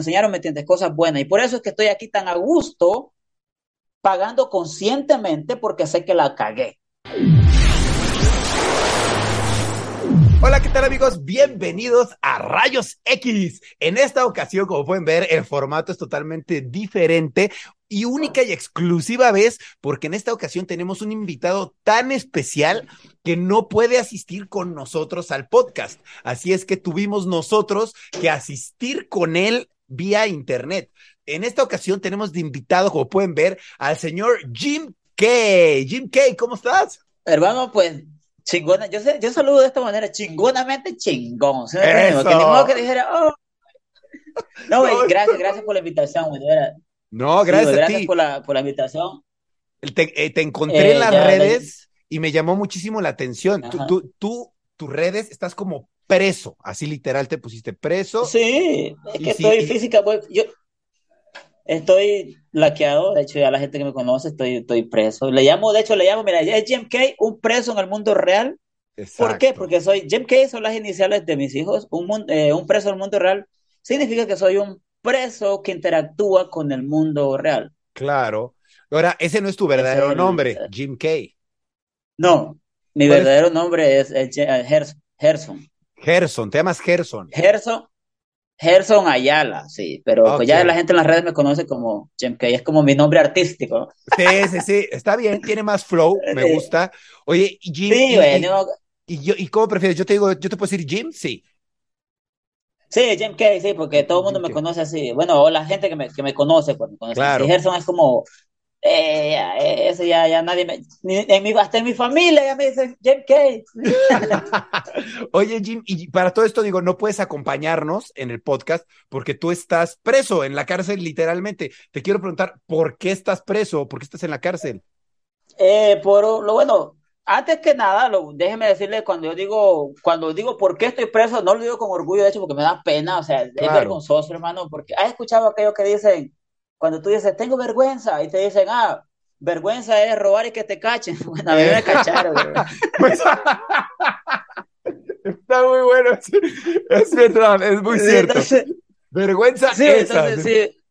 enseñaron, ¿me? Cosas buenas. Y por eso es que estoy aquí tan a gusto, pagando conscientemente porque sé que la cagué. Hola, ¿qué tal amigos? Bienvenidos a Rayos X. En esta ocasión, como pueden ver, el formato es totalmente diferente y única y exclusiva vez, porque en esta ocasión tenemos un invitado tan especial que no puede asistir con nosotros al podcast. Así es que tuvimos nosotros que asistir con él vía internet. En esta ocasión tenemos de invitado, como pueden ver, al señor Jim Kay. Jim Kay, ¿cómo estás? Hermano, pues chingona, yo, sé, yo saludo de esta manera, chingonamente chingón. ¿sí? Que Eso. ni modo que dijera, oh. No, güey, gracias, gracias por la invitación, güey. No, Sí, gracias a gracias ti. por la, por la invitación. Te, eh, te encontré Eh, en las ya, redes y me llamó muchísimo la atención. Tú, tú, tú, tus redes, estás como preso, así literal te pusiste preso. Sí, es que estoy física, güey, yo estoy laqueado, de hecho ya la gente que me conoce, estoy, estoy preso. Le llamo, de hecho le llamo, mira, es Jim Kay, un preso en el mundo real. ¿Por qué? Porque soy, Jim Kay son las iniciales de mis hijos, un, eh, un preso en el mundo real significa que soy un preso que interactúa con el mundo real. Claro. Ahora, ese no es tu verdadero es el- nombre, Jim Kay. No, mi verdadero nombre es, es Gerson. Gerson, te llamas Gerson. Gerson, Gerson Ayala, sí, pero pues ya la gente en las redes me conoce como Jim Kay, es como mi nombre artístico. Sí, sí, sí, está bien, tiene más flow, me Sí. gusta. Oye, Jim, Sí, y, güey, y- no, y yo, ¿y cómo prefieres? Yo te digo, yo te puedo decir Jim, sí. sí, Jim Kay, sí, porque todo el mundo Jim me conoce así. Bueno, o la gente que me, que me conoce, pues me conoce Claro. así. Gerson es como, eh, ya, eso ya, ya nadie me, ni- en mi, hasta en mi familia ya me dicen Jim Kay. Oye, Jim, y para todo esto digo, no puedes acompañarnos en el podcast porque tú estás preso en la cárcel, literalmente. Te quiero preguntar, ¿por qué estás preso? ¿Por qué estás en la cárcel? Eh, por lo bueno, antes que nada, lo, déjeme decirle, cuando yo digo, cuando digo por qué estoy preso, no lo digo con orgullo, de hecho, porque me da pena, o sea, es Claro. vergonzoso, hermano, porque has escuchado aquello que dicen, cuando tú dices, tengo vergüenza, y te dicen, ah, vergüenza es robar y que te cachen. Bueno, a mí me cacharon, güey. Pues, está muy bueno. Es, verdad, es muy Sí, cierto. entonces, Vergüenza sí, esa. entonces, sí,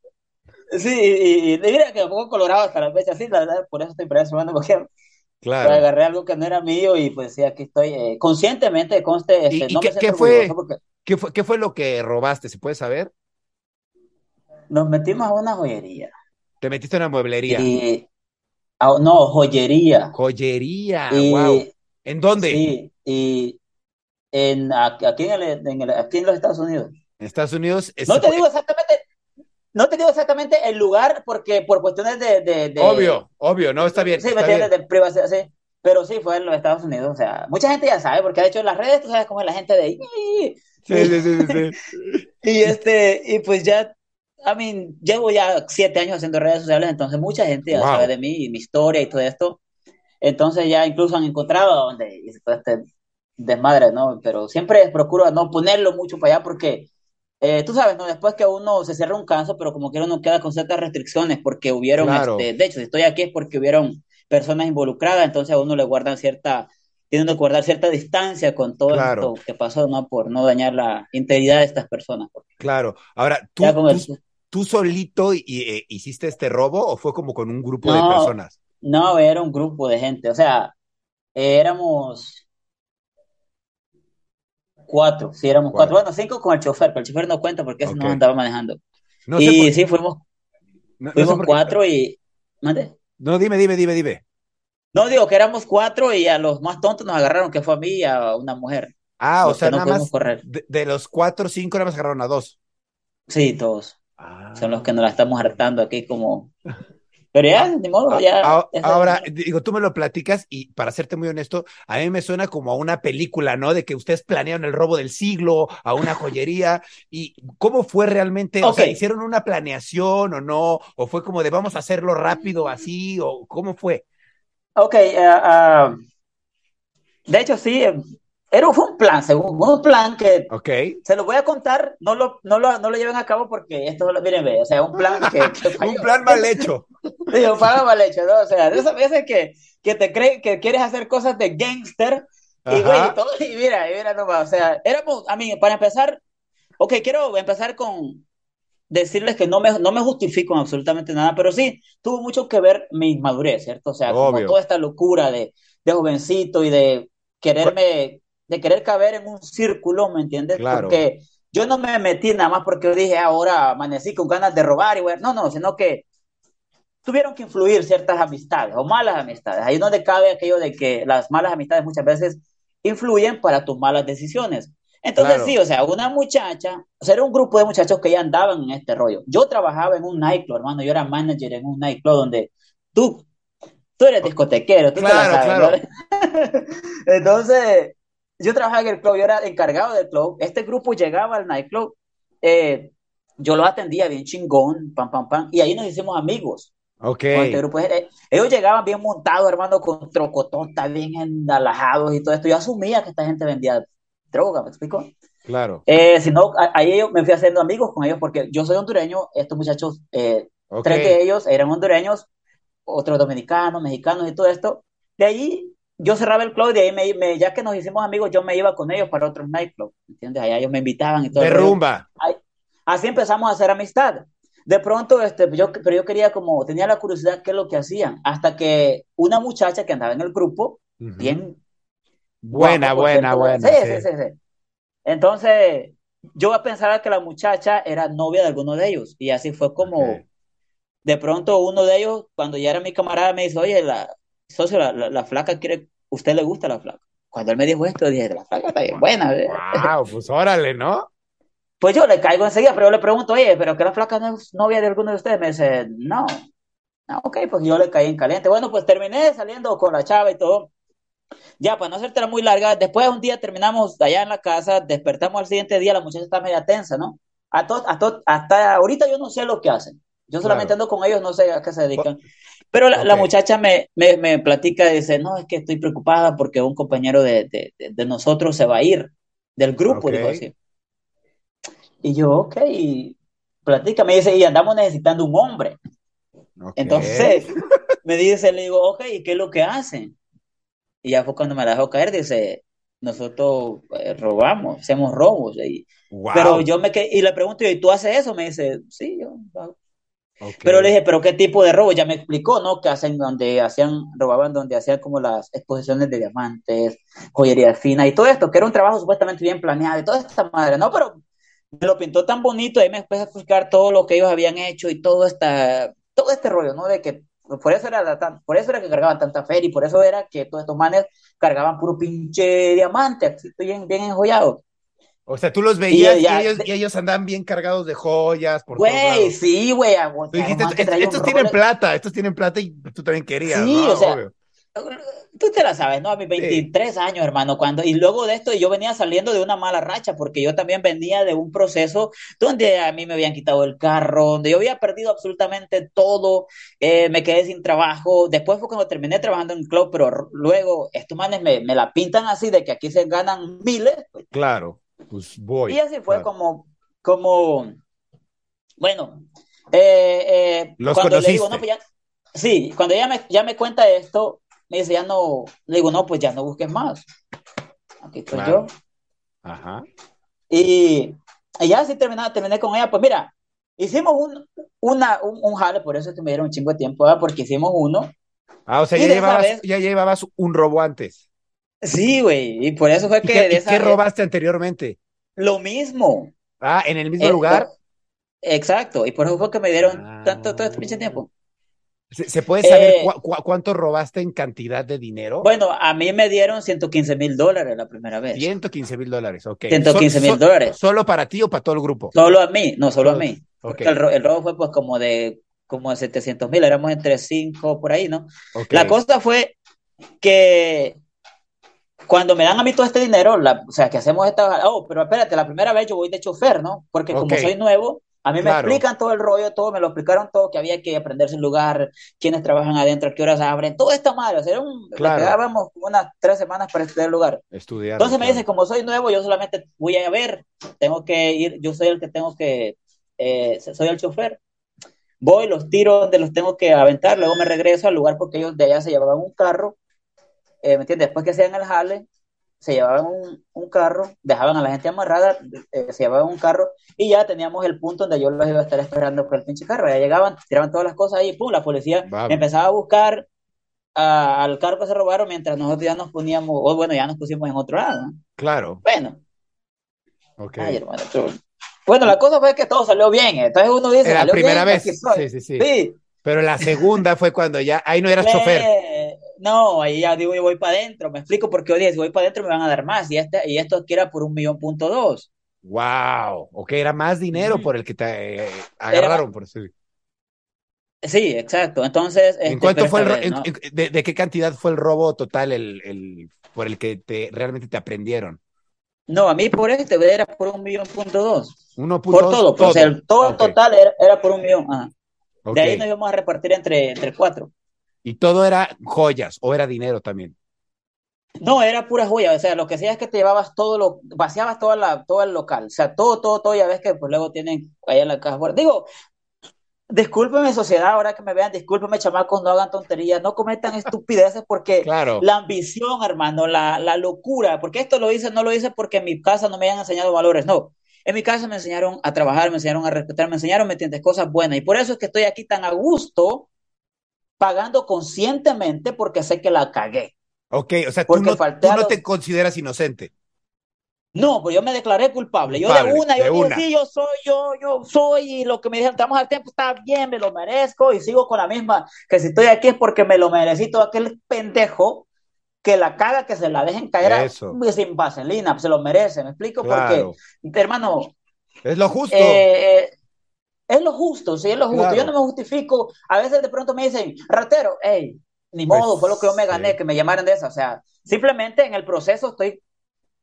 sí, y, y- y mira que me pongo colorado hasta la fecha, sí, la verdad, por eso estoy preso, hermano, porque Claro. agarré algo que no era mío y pues sí, aquí estoy, eh, conscientemente, conste, ¿Y, este, y no qué, me qué fue, porque qué fue, qué fue lo que robaste? ¿Se puede saber? Nos metimos a una joyería. Te metiste en una mueblería. Y, no, joyería. Joyería, Y, wow. ¿En dónde? sí, y en, aquí, en el- en el- aquí en los Estados Unidos. En Estados Unidos. es- No te digo exactamente, no te digo exactamente el lugar porque por cuestiones de, de, de- Obvio, obvio, no, está bien, sí, está bien. de privacidad, sí. Pero sí, fue en los Estados Unidos. O sea, mucha gente ya sabe, porque de hecho en las redes, tú sabes cómo es la gente de ahí. Sí, sí, sí, sí. Y este, y pues ya, I mean, llevo ya siete años haciendo redes sociales, entonces mucha gente ya Wow. sabe de mí y mi historia y todo esto. Entonces ya incluso han encontrado donde hice todo este desmadre, ¿no? Pero siempre procuro no ponerlo mucho para allá porque eh, tú sabes, ¿no? Después que uno se cierra un caso, pero como quiera uno queda con ciertas restricciones porque hubieron, Claro. este, de hecho, si estoy aquí es porque hubieron personas involucradas, entonces a uno le guardan cierta, tienen que guardar cierta distancia con todo Claro. esto que pasó, ¿no? Por no dañar la integridad de estas personas. Claro. Ahora, ¿tú, tú solito y, eh, hiciste este robo o fue como con un grupo de personas? No, era un grupo de gente, o sea, éramos cuatro, sí, éramos Cuatro. cuatro, bueno, cinco con el chofer, pero el chofer no cuenta porque ese Ok. no andaba manejando. No y por- sí, fuimos, no- fuimos por cuatro y... ¿Mande? No, dime, dime, dime, dime. No, digo que éramos cuatro y a los más tontos nos agarraron, que fue a mí y a una mujer. Ah, o sea, nada más correr. de, de los cuatro cinco, nada más agarraron a dos. Sí, todos. Ah. Son los que nos la estamos hartando aquí como... Pero ya, ni modo, ya... Ahora, digo, tú me lo platicas y para serte muy honesto, a mí me suena como a una película, ¿no? De que ustedes planearon el robo del siglo, a una joyería. ¿Y cómo fue realmente? O sea. ¿hicieron una planeación o no? ¿O fue como de vamos a hacerlo rápido así? ¿O cómo fue? Ok, ah, de hecho sí, era, fue un plan, según un plan que se lo voy a contar, no lo, no lo, no lo lleven a cabo porque esto, lo- miren, ve, o sea, un plan que, que Un plan mal hecho. Sí, un plan mal hecho, ¿no? O sea, de esas veces que, que te crees que quieres hacer cosas de gangster y, güey, todo, y mira, y mira nomás, o sea, éramos, a mí, para empezar, ok, quiero empezar con, decirles que no me, no me justifico en absolutamente nada, pero sí tuvo mucho que ver mi madurez, ¿cierto? O sea, como toda esta locura de, de jovencito y de quererme, de querer caber en un círculo, ¿me entiendes? Claro. Porque yo no me metí nada más porque dije, ahora amanecí con ganas de robar y bueno, no, no, sino que tuvieron que influir ciertas amistades o malas amistades. Ahí es donde cabe aquello de que las malas amistades muchas veces influyen para tus malas decisiones. Entonces, sí, o sea, una muchacha, o sea, era un grupo de muchachos que ya andaban en este rollo. Yo trabajaba en un nightclub, hermano, yo era manager en un nightclub donde tú, tú eres discotequero, tú claro, te claro. Entonces, yo trabajaba en el club, yo era encargado del club. Este grupo llegaba al nightclub, eh, yo lo atendía bien chingón, pam, pam, pam, y ahí nos hicimos amigos. Ok. Este grupo, eh, ellos llegaban bien montados, hermano, con trocototas, bien endalajados y todo esto. Yo asumía que esta gente vendía droga, ¿me explico? Claro. Eh, si no, ahí yo me fui haciendo amigos con ellos porque yo soy hondureño, estos muchachos, eh, tres de ellos eran hondureños, otros dominicanos, mexicanos y todo esto. De ahí yo cerraba el club y de ahí me, ya que nos hicimos amigos, yo me iba con ellos para otros nightclubs, ¿entiendes? Allá ellos me invitaban y todo. De rumba. así empezamos a hacer amistad. De pronto, este, yo, pero yo quería como, tenía la curiosidad qué es lo que hacían, hasta que una muchacha que andaba en el grupo, bien Buena, buena, buena. Sí, sí, sí, sí, Entonces, yo pensaba que la muchacha era novia de alguno de ellos. Y así fue como, de pronto uno de ellos, cuando ya era mi camarada, me dice, oye, la socio, la, flaca quiere, ¿usted le gusta la flaca? Cuando él me dijo esto, dije, la flaca está bien buena. Wow, pues órale, ¿no? Pues yo le caigo enseguida, pero yo le pregunto, oye, ¿pero que la flaca no es novia de alguno de ustedes? Me dice, no. no ok, pues yo le caí en caliente. Bueno, pues terminé saliendo con la chava y todo. Ya, para no hacerte muy larga, después un día terminamos allá en la casa, despertamos al siguiente día, la muchacha está media tensa, ¿no? A hasta ahorita yo no sé lo que hacen. Yo solamente ando con ellos, no sé a qué se dedican. Pero la, muchacha me, me, me, platica y dice, no, es que estoy preocupada porque un compañero de, de, de nosotros se va a ir del grupo, así. Y yo, ok, y platica, me dice, y andamos necesitando un hombre. Entonces, me dice, le digo, ok, ¿y qué es lo que hacen? Y ya fue cuando me la dejó caer, dice, nosotros eh, robamos, hacemos robos. Y, Pero yo me quedé, y le pregunto, ¿y tú haces eso? Me dice, sí, yo. Pero le dije, ¿pero qué tipo de robo? Ya me explicó, ¿no? Que hacen donde hacían, robaban donde hacían como las exposiciones de diamantes, joyería fina y todo esto, que era un trabajo supuestamente bien planeado y toda esta madre, ¿no? Pero me lo pintó tan bonito, y me empecé a explicar todo lo que ellos habían hecho y todo, esta, todo este rollo, ¿no? De que por eso era, por eso era que cargaban tanta feria y por eso era que todos estos manes cargaban puro pinche diamante, bien, bien enjollados. O sea, tú los veías y, ellos, andaban bien cargados de joyas. Güey, sí, güey. Dijiste, estos tienen plata, estos tienen plata y tú también querías. Sí, o sea, tú te la sabes, ¿no? A mis 23 años, hermano, cuando, y luego de esto yo venía saliendo de una mala racha, porque yo también venía de un proceso donde a mí me habían quitado el carro, donde yo había perdido absolutamente todo, eh, me quedé sin trabajo, después fue cuando terminé trabajando en club, pero luego estos manes me, me, la pintan así de que aquí se ganan miles. Pues. Claro, pues voy. Y así fue como, como, bueno, eh, eh, Los cuando le digo, no, pues ya, sí, cuando ella me, ya me cuenta esto, me dice, ya no, le digo, no, pues ya no busques más. Aquí estoy yo. Ajá. Y, ya así terminé, terminé con ella, pues mira, hicimos un, una, un, jale, por eso es que me dieron un chingo de tiempo, porque hicimos uno. Ah, o sea, ya llevabas, ya llevabas un robo antes. Sí, güey, y por eso fue que... ¿Qué, qué robaste anteriormente? Lo mismo. Ah, en el mismo eh, lugar. Exacto, y por eso fue que me dieron ah. tanto todo este pinche tiempo. ¿Se, puede saber eh, cuánto robaste en cantidad de dinero? Bueno, a mí me dieron 115 mil dólares la primera vez. 115 mil dólares, ok. 115 mil dólares. ¿Solo para ti o para todo el grupo? Solo a mí, no, solo a mí. Porque el, robo fue pues como de como de 700 mil, éramos entre 5 por ahí, ¿no? La cosa fue que cuando me dan a mí todo este dinero, o sea, que hacemos esta, oh, pero espérate, la primera vez yo voy de chofer, ¿no? Porque como soy nuevo, a mí me explican todo el rollo, todo, me lo explicaron todo, que había que aprenderse el lugar, quiénes trabajan adentro, qué horas abren, todo está mal. O sea, un, quedábamos unas tres semanas para estudiar el lugar. Estudiar. Entonces me dice, como soy nuevo, yo solamente voy a ver, tengo que ir, yo soy el que tengo que, eh, soy el chofer. Voy, los tiro donde los tengo que aventar, luego me regreso al lugar porque ellos de allá se llevaban un carro, eh, ¿me entiendes? Después que hacían el jale, se llevaban un, un carro, dejaban a la gente amarrada, eh, se llevaban un carro y ya teníamos el punto donde yo los iba a estar esperando por el pinche carro. Ya llegaban, tiraban todas las cosas ahí y pum, la policía empezaba a buscar a- al carro que se robaron mientras nosotros ya nos poníamos, o bueno, ya nos pusimos en otro lado. ¿no? Claro, Bueno, ok. ay, hermano, tú- Bueno, la cosa fue que todo salió bien. Entonces uno dice, la primera bien, vez. sí, sí. Sí. Pero la segunda fue cuando ya, ahí no eras chofer. Eh, no, ahí ya digo, yo voy para adentro. Me explico porque oye, si voy para adentro me van a dar más. Y, este, y esto aquí era por un millón punto dos. Wow, ok, era más dinero por el que te eh, agarraron, por decir. Sí, exacto. Entonces, ¿En este, cuánto pero fue el, vez, en- en- de, de qué cantidad fue el robo total el, el, por el que te, realmente te aprendieron? No, a mí por este era por un millón punto dos. Uno Por punto todo, pues, el, todo el Ok, total era, era por un millón. Ajá. De ahí nos íbamos a repartir entre, entre cuatro. Y todo era joyas o era dinero también. No, era pura joya. O sea, lo que hacía es que te llevabas todo lo, vaciabas toda la, todo el local. O sea, todo, todo, todo. Ya ves que pues luego tienen ahí en la caja. fuerte. Digo, discúlpeme sociedad, ahora que me vean, discúlpeme chamacos, no hagan tonterías, no cometan estupideces porque Claro, la ambición, hermano, la, la locura, porque esto lo hice, no lo hice porque en mi casa no me hayan enseñado valores, no. En mi casa me enseñaron a trabajar, me enseñaron a respetar, me enseñaron, ¿me entiendes? Cosas buenas. Y por eso es que estoy aquí tan a gusto, pagando conscientemente porque sé que la cagué. ok, o sea, tú Porque no, falté tú no los- te consideras inocente. No, pues yo me declaré culpable. Yo de una, yo de dije, una. sí, yo soy, yo, yo soy, y lo que me dijeron, estamos al tiempo, está bien, me lo merezco, y sigo con la misma, que si estoy aquí es porque me lo merecí, todo aquel pendejo que la caga, que se la dejen caer Eso. sin vaselina, se lo merece, ¿me explico? Claro, Porque, hermano, es lo justo. eh, eh, es lo justo, sí, es lo justo. Claro. Yo no me justifico. A veces de pronto me dicen, ratero, hey, ni Pues, modo, fue lo que yo me gané, sí. que me llamaran de esa. O sea, simplemente en el proceso estoy,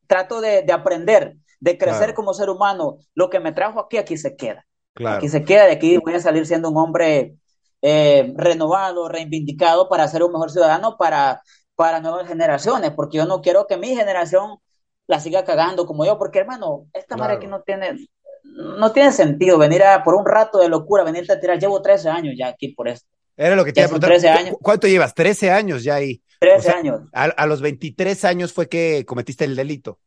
trato de, de aprender, de crecer Claro. como ser humano. Lo que me trajo aquí, aquí se queda. Claro, Aquí se queda, de aquí voy a salir siendo un hombre eh, renovado, reivindicado para ser un mejor ciudadano para, para nuevas generaciones, porque yo no quiero que mi generación la siga cagando como yo, porque hermano, esta madre aquí no tiene, no tiene sentido venir a, por un rato de locura, venirte a tirar. Llevo 13 años ya aquí por esto, era lo que te iba a preguntar. 13 ¿Cu- años. cu- ¿Cuánto llevas? 13 años ya ahí. 13 O sea, años. A, a los 23 años fue que cometiste el delito.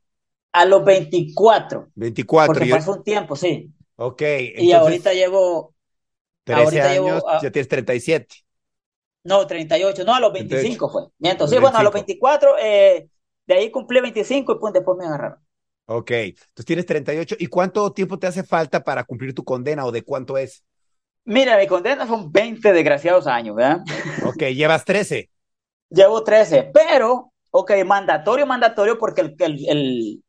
A los 24, 24. porque y- pasó un tiempo, sí. ok, Y entonces ahorita llevo, 13 ahorita llevo, años, ah, ya tienes 37. No, 38, no, a los 38. 25 fue. Miento, sí, bueno, a los 25. 24, eh, de ahí cumplí 25 y pues después me agarraron. Ok, entonces tienes 38. ¿Y cuánto tiempo te hace falta para cumplir tu condena o de cuánto es? Mira, mi condena son 20 desgraciados años, ¿verdad? Ok, llevas 13. Llevo 13, pero, ok, mandatorio, mandatorio, porque el, el, el-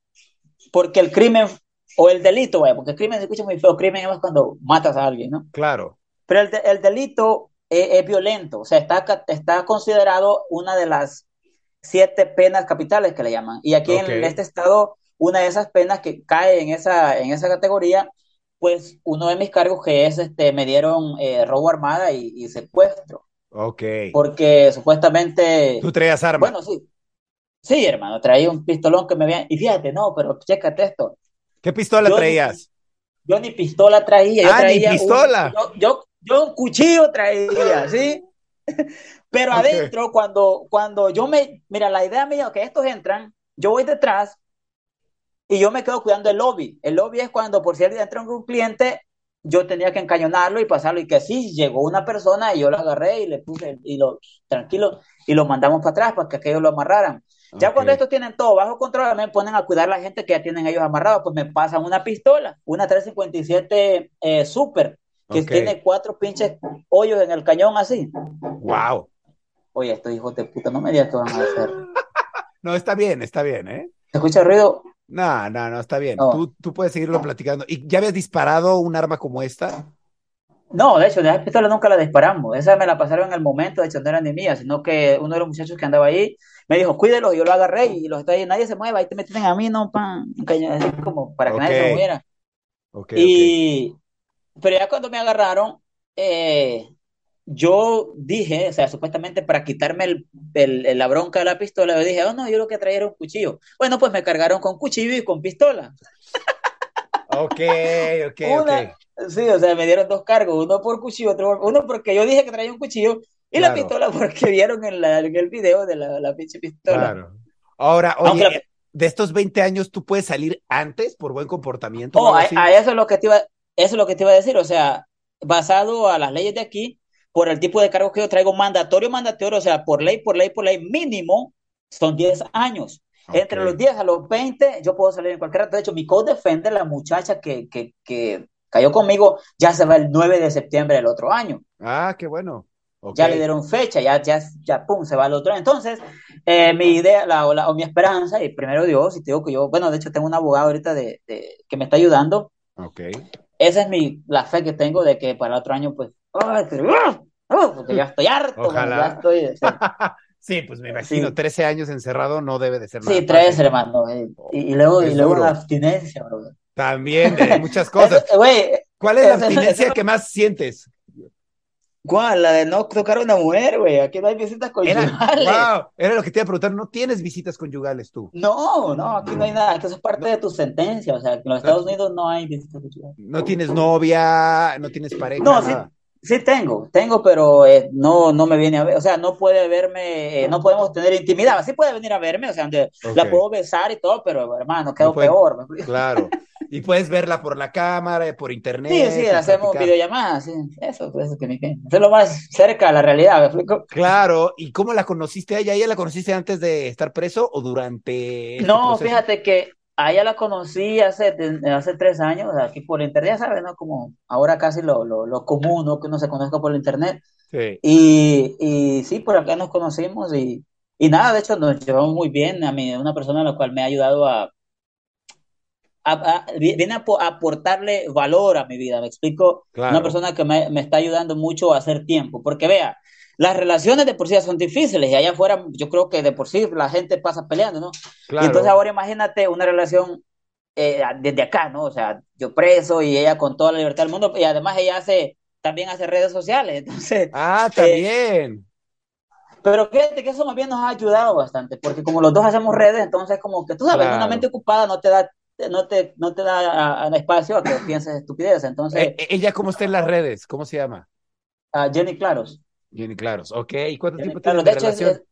porque el crimen o el delito, vaya, porque el crimen se escucha muy feo, crimen es cuando matas a alguien, ¿no? Claro. Pero el, de- el delito es violento, o sea, está, está considerado una de las siete penas capitales que le llaman. Y aquí en este estado, una de esas penas que cae en esa, en esa categoría, pues uno de mis cargos que es, este, me dieron eh, robo armada y, y secuestro, Ok. porque supuestamente, Tú traías arma. bueno, sí, sí, hermano, traía un pistolón que me habían, y fíjate, no, pero chécate esto, ¿Qué pistola yo ni, traías? yo ni pistola traía, yo Ah, ni traía un, pistola. yo, yo, yo un cuchillo traía, ¿sí? Pero adentro, cuando, cuando yo me, mira, la idea mía, que estos entran, yo voy detrás y yo me quedo cuidando el lobby. El lobby es cuando por si entra un cliente, yo tenía que encañonarlo y pasarlo y que sí, llegó una persona y yo lo agarré y le puse, y lo, tranquilo, y lo mandamos para atrás para que aquellos lo amarraran. Ya cuando estos tienen todo bajo control, me ponen a cuidar a la gente que ya tienen ellos amarrados, pues me pasan una pistola, una 357 eh, Super, que tiene cuatro pinches hoyos en el cañón así. Wow. Oye, estos hijos de puta, no me digas que van a hacer. No, está bien, está bien, ¿eh? ¿Se escucha ruido? No, no, no, está bien. No. Tú, tú puedes seguirlo platicando. ¿Y ya habías disparado un arma como esta? No, de hecho, esa pistola nunca la disparamos. Esa me la pasaron en el momento, de hecho, no era ni mía, sino que uno de los muchachos que andaba ahí me dijo, cuídelo, yo lo agarré y los ahí, nadie se mueva, ahí te meten a mí, no, pan, así como para que nadie Ok. se moviera. Ok, ok. Y, pero ya cuando me agarraron, eh, yo dije, o sea, supuestamente para quitarme el, el- la bronca de la pistola, yo dije, oh no, yo lo que traía era un cuchillo. Bueno, pues me cargaron con cuchillo y con pistola. Ok, ok, Una, ok. sí, o sea, me dieron dos cargos, uno por cuchillo, otro por, uno porque yo dije que traía un cuchillo y la pistola porque vieron en, la- en el video de la, la pinche pistola. Claro. Ahora, oye, la- de estos 20 años tú puedes salir antes por buen comportamiento. Oh, a, eso es lo que te iba, eso es lo que te iba a decir, o sea, basado a las leyes de aquí, por el tipo de cargos que yo traigo, mandatorio, mandatorio, o sea, por ley, por ley, por ley, mínimo, son 10 años. Entre los 10 a los 20, yo puedo salir en cualquier rato. De hecho, mi co-defender, la muchacha que, que, que cayó conmigo, ya se va el 9 de septiembre del otro año. Ah, qué bueno. Ya le dieron fecha, ya, ya, ya, pum, se va el otro. Entonces, eh, mi idea la, o, mi esperanza, y primero Dios, y te digo que yo, bueno, de hecho tengo un abogado ahorita de, de que me está ayudando. Ok. Esa es mi, la fe que tengo de que para el otro año, pues, porque ya estoy harto. Ojalá. Ya estoy, sí. pues me imagino, 13 años encerrado no debe de ser nada. Sí, 13, hermano. Eh, y, luego, y luego la abstinencia, bro. También, de muchas cosas. ¿Cuál es la abstinencia que más sientes? ¿Cuál? La de no tocar a una mujer, güey. Aquí no hay visitas conyugales. Era, wow, era lo que te iba a preguntar. ¿No tienes visitas conyugales tú? No, no, aquí no hay nada. Esto es parte de tu sentencia. O sea, en los Estados Unidos no hay visitas conyugales. ¿No tienes novia? ¿No tienes pareja? No, sí, sí tengo. Tengo, pero eh, no, no me viene a ver. O sea, no puede verme, eh, no podemos tener intimidad. Sí puede venir a verme, o sea, la puedo besar y todo, pero hermano, quedo peor. Claro. Y puedes verla por la cámara, por internet. Sí, sí, hacemos videollamadas, sí. Eso, eso que es lo más cerca a la realidad, ¿me explico? Claro, ¿y cómo la conociste a ella? ¿Ella la conociste antes de estar preso o durante.? Este no, fíjate que a ella la conocí hace, hace tres años, aquí por internet, ya sabes, ¿no? Como ahora casi lo, lo, lo común, ¿no? Que uno se conozca por internet. Sí. Y, y sí, por acá nos conocimos y, y nada, de hecho nos llevamos muy bien. A mí, una persona a la cual me ha ayudado a viene a, aportarle valor a mi vida, me explico. Una persona que me, me, está ayudando mucho a hacer tiempo, porque vea, las relaciones de por sí son difíciles y allá afuera yo creo que de por sí la gente pasa peleando, ¿no? Y entonces ahora imagínate una relación eh, desde acá, ¿no? O sea, yo preso y ella con toda la libertad del mundo y además ella hace, también hace redes sociales, entonces... Ah, eh, también. pero fíjate que eso más bien nos ha ayudado bastante, porque como los dos hacemos redes, entonces como que tú sabes, una mente ocupada no te da no te, no te da espacio a que pienses estupidez. Entonces, eh, ¿Ella cómo está en las redes? ¿Cómo se llama? Jenny Claros. Jenny Claros, ok. ¿Y cuánto tiempo tiene de relación?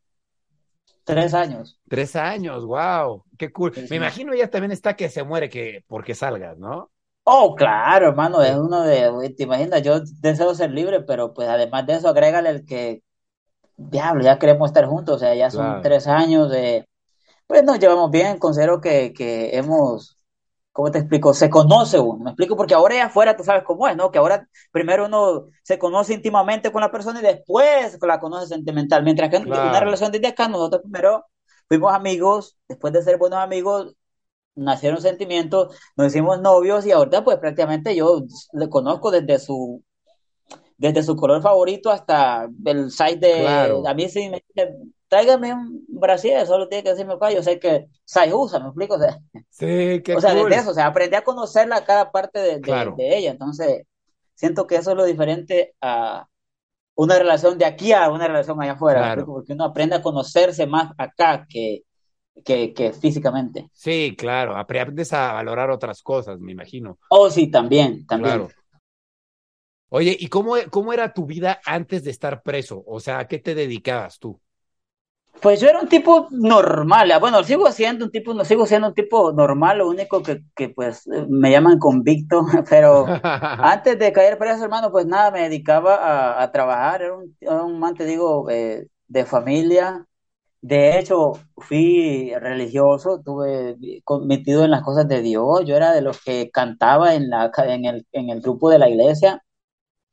tres años. Tres años, wow, qué cool. Me imagino ella también está que se muere que porque salgas, ¿no? Oh, claro, hermano, es uno de, te imaginas, yo deseo ser libre, pero pues además de eso, agrégale el que, diablo, ya queremos estar juntos, o sea, ya son tres años de, pues nos llevamos bien, considero que, que hemos ¿cómo te explico? Se conoce uno, me explico, porque ahora allá afuera tú sabes cómo es, ¿no? Que ahora primero uno se conoce íntimamente con la persona y después la conoce sentimental, mientras que una relación desde acá, nosotros primero fuimos amigos, después de ser buenos amigos, nacieron sentimientos, nos hicimos novios y ahorita pues prácticamente yo le conozco desde su desde su color favorito hasta el site de a mí sí me tráigame un Brasil, solo tiene que decirme cuál, yo sé que Sai usa, ¿me explico? O sea, sí, qué O sea, eso, o sea, aprendí a conocerla cada parte de, de, ella, entonces siento que eso es lo diferente a una relación de aquí a una relación allá afuera, porque uno aprende a conocerse más acá que, que, que, físicamente. Sí, claro, aprendes a valorar otras cosas, me imagino. Oh, sí, también, también. Oye, ¿y cómo, cómo era tu vida antes de estar preso? O sea, ¿a qué te dedicabas tú? Pues yo era un tipo normal, ah, bueno, sigo siendo un tipo, no sigo siendo un tipo normal, lo único que, que pues me llaman convicto, pero antes de caer preso, hermano, pues nada, me dedicaba a, a trabajar, era un, un man, te digo, eh, de familia, de hecho, fui religioso, estuve metido en las cosas de Dios, yo era de los que cantaba en, la, en, el, en el grupo de la iglesia,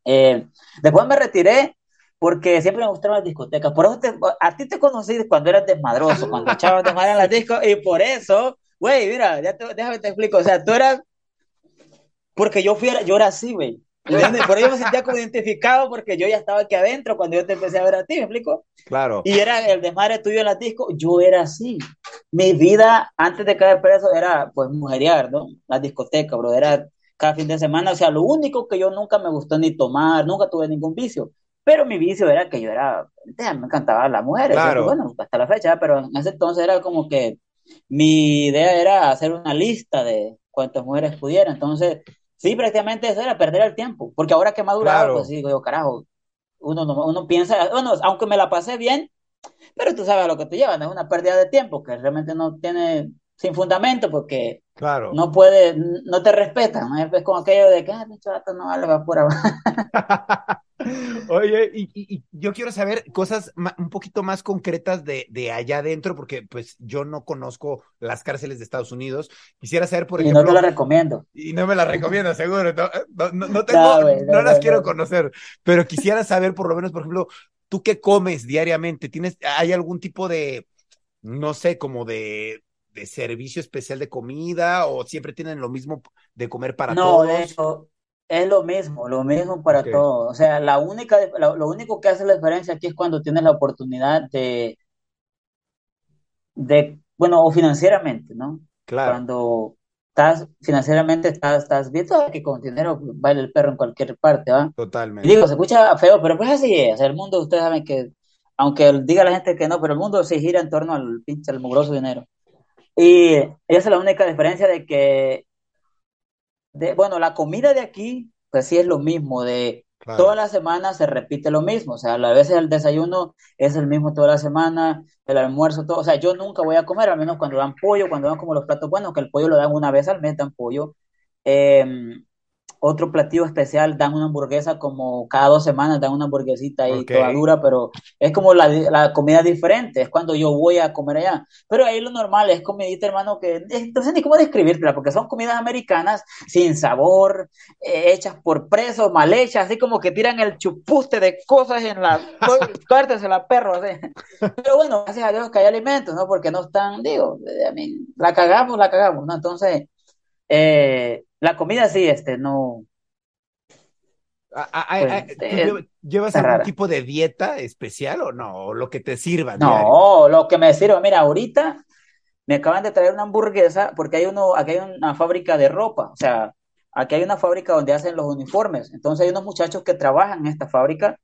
eh, después me retiré porque siempre me gustaron las discotecas. Por eso a ti te conocí cuando eras desmadroso, cuando echabas desmadre en las discos, y por eso, güey, mira, ya te, déjame te explico. O sea, tú eras. Porque yo, fui, yo era así, güey. Por ello me sentía como identificado porque yo ya estaba aquí adentro cuando yo te empecé a ver a ti, ¿me explico? Claro. Y era el desmadre tuyo en las discos, yo era así. Mi vida antes de caer preso era, pues, mujeriar, ¿no? La discoteca, bro, era cada fin de semana. O sea, lo único que yo nunca me gustó ni tomar, nunca tuve ningún vicio. Pero mi vicio era que yo era, me encantaban las mujeres, bueno, hasta la fecha, pero en ese entonces era como que mi idea era hacer una lista de cuántas mujeres pudiera, entonces sí, prácticamente eso era perder el tiempo, porque ahora que he madurado, pues digo yo, carajo, uno, uno piensa, bueno, aunque me la pasé bien, pero tú sabes a lo que te llevan, es una pérdida de tiempo que realmente no tiene sin fundamento porque Claro. no puede, no te respetan, ¿no? es como aquello de que, ah, mi no vale va abajo. Oye, y, y- y yo quiero saber cosas un poquito más concretas de, de allá adentro, porque pues yo no conozco las cárceles de Estados Unidos. Quisiera saber, por Y no te ejemplo, lo recomiendo. y no me las recomiendo, seguro, no, no, no- no tengo, No, las quiero no. conocer, pero quisiera saber por lo menos, por ejemplo, ¿tú qué comes diariamente? ¿Tienes, hay algún tipo de, no sé, como de, de servicio especial de comida o siempre tienen lo mismo de comer para No, de todos? hecho, es lo mismo, lo mismo para Ok, todos. O sea, la única, lo, lo único que hace la diferencia aquí es cuando tienes la oportunidad de, de, bueno, o financieramente, ¿no? claro, Cuando estás financieramente, estás, estás sabes que con dinero baila el perro en cualquier parte, ¿va? Y totalmente. digo, se escucha feo, pero pues así es. El mundo, ustedes saben que, aunque diga la gente que no, pero el mundo se gira en torno al pinche, al mugroso dinero. Y esa es la única diferencia de que de, bueno, la comida de aquí, pues sí es lo mismo, de todas Claro. las semanas se repite lo mismo, o sea, a veces el desayuno es el mismo toda la semana, el almuerzo, todo, o sea, yo nunca voy a comer, al menos cuando dan pollo, cuando dan como los platos buenos, que el pollo lo dan una vez al mes, dan pollo. Em, otro platillo especial, dan una hamburguesa como cada dos semanas, dan una hamburguesita ahí Ok, toda dura, pero es como la, la comida diferente, es cuando yo voy a comer allá. Pero ahí lo normal es comidita, hermano, que sé ni cómo describírtela, porque son comidas americanas sin sabor, eh, hechas por presos, mal hechas, así como que tiran el chupuste de cosas en la... la perro, así. Pero bueno, gracias a Dios que hay alimentos, ¿no? Porque no están, digo, eh, a mí, la cagamos, la cagamos, ¿no? Entonces... Eh, la comida sí, este, no, A- a- a- a- pues ¿tú eh, lle- llevas algún rara. tipo de dieta especial o no? O lo que te diario. No, lo que me sirve, mira, ahorita me acaban de traer una hamburguesa porque hay uno, aquí hay una fábrica de ropa, o sea, aquí hay una fábrica donde hacen los uniformes. Entonces hay unos muchachos que trabajan en esta fábrica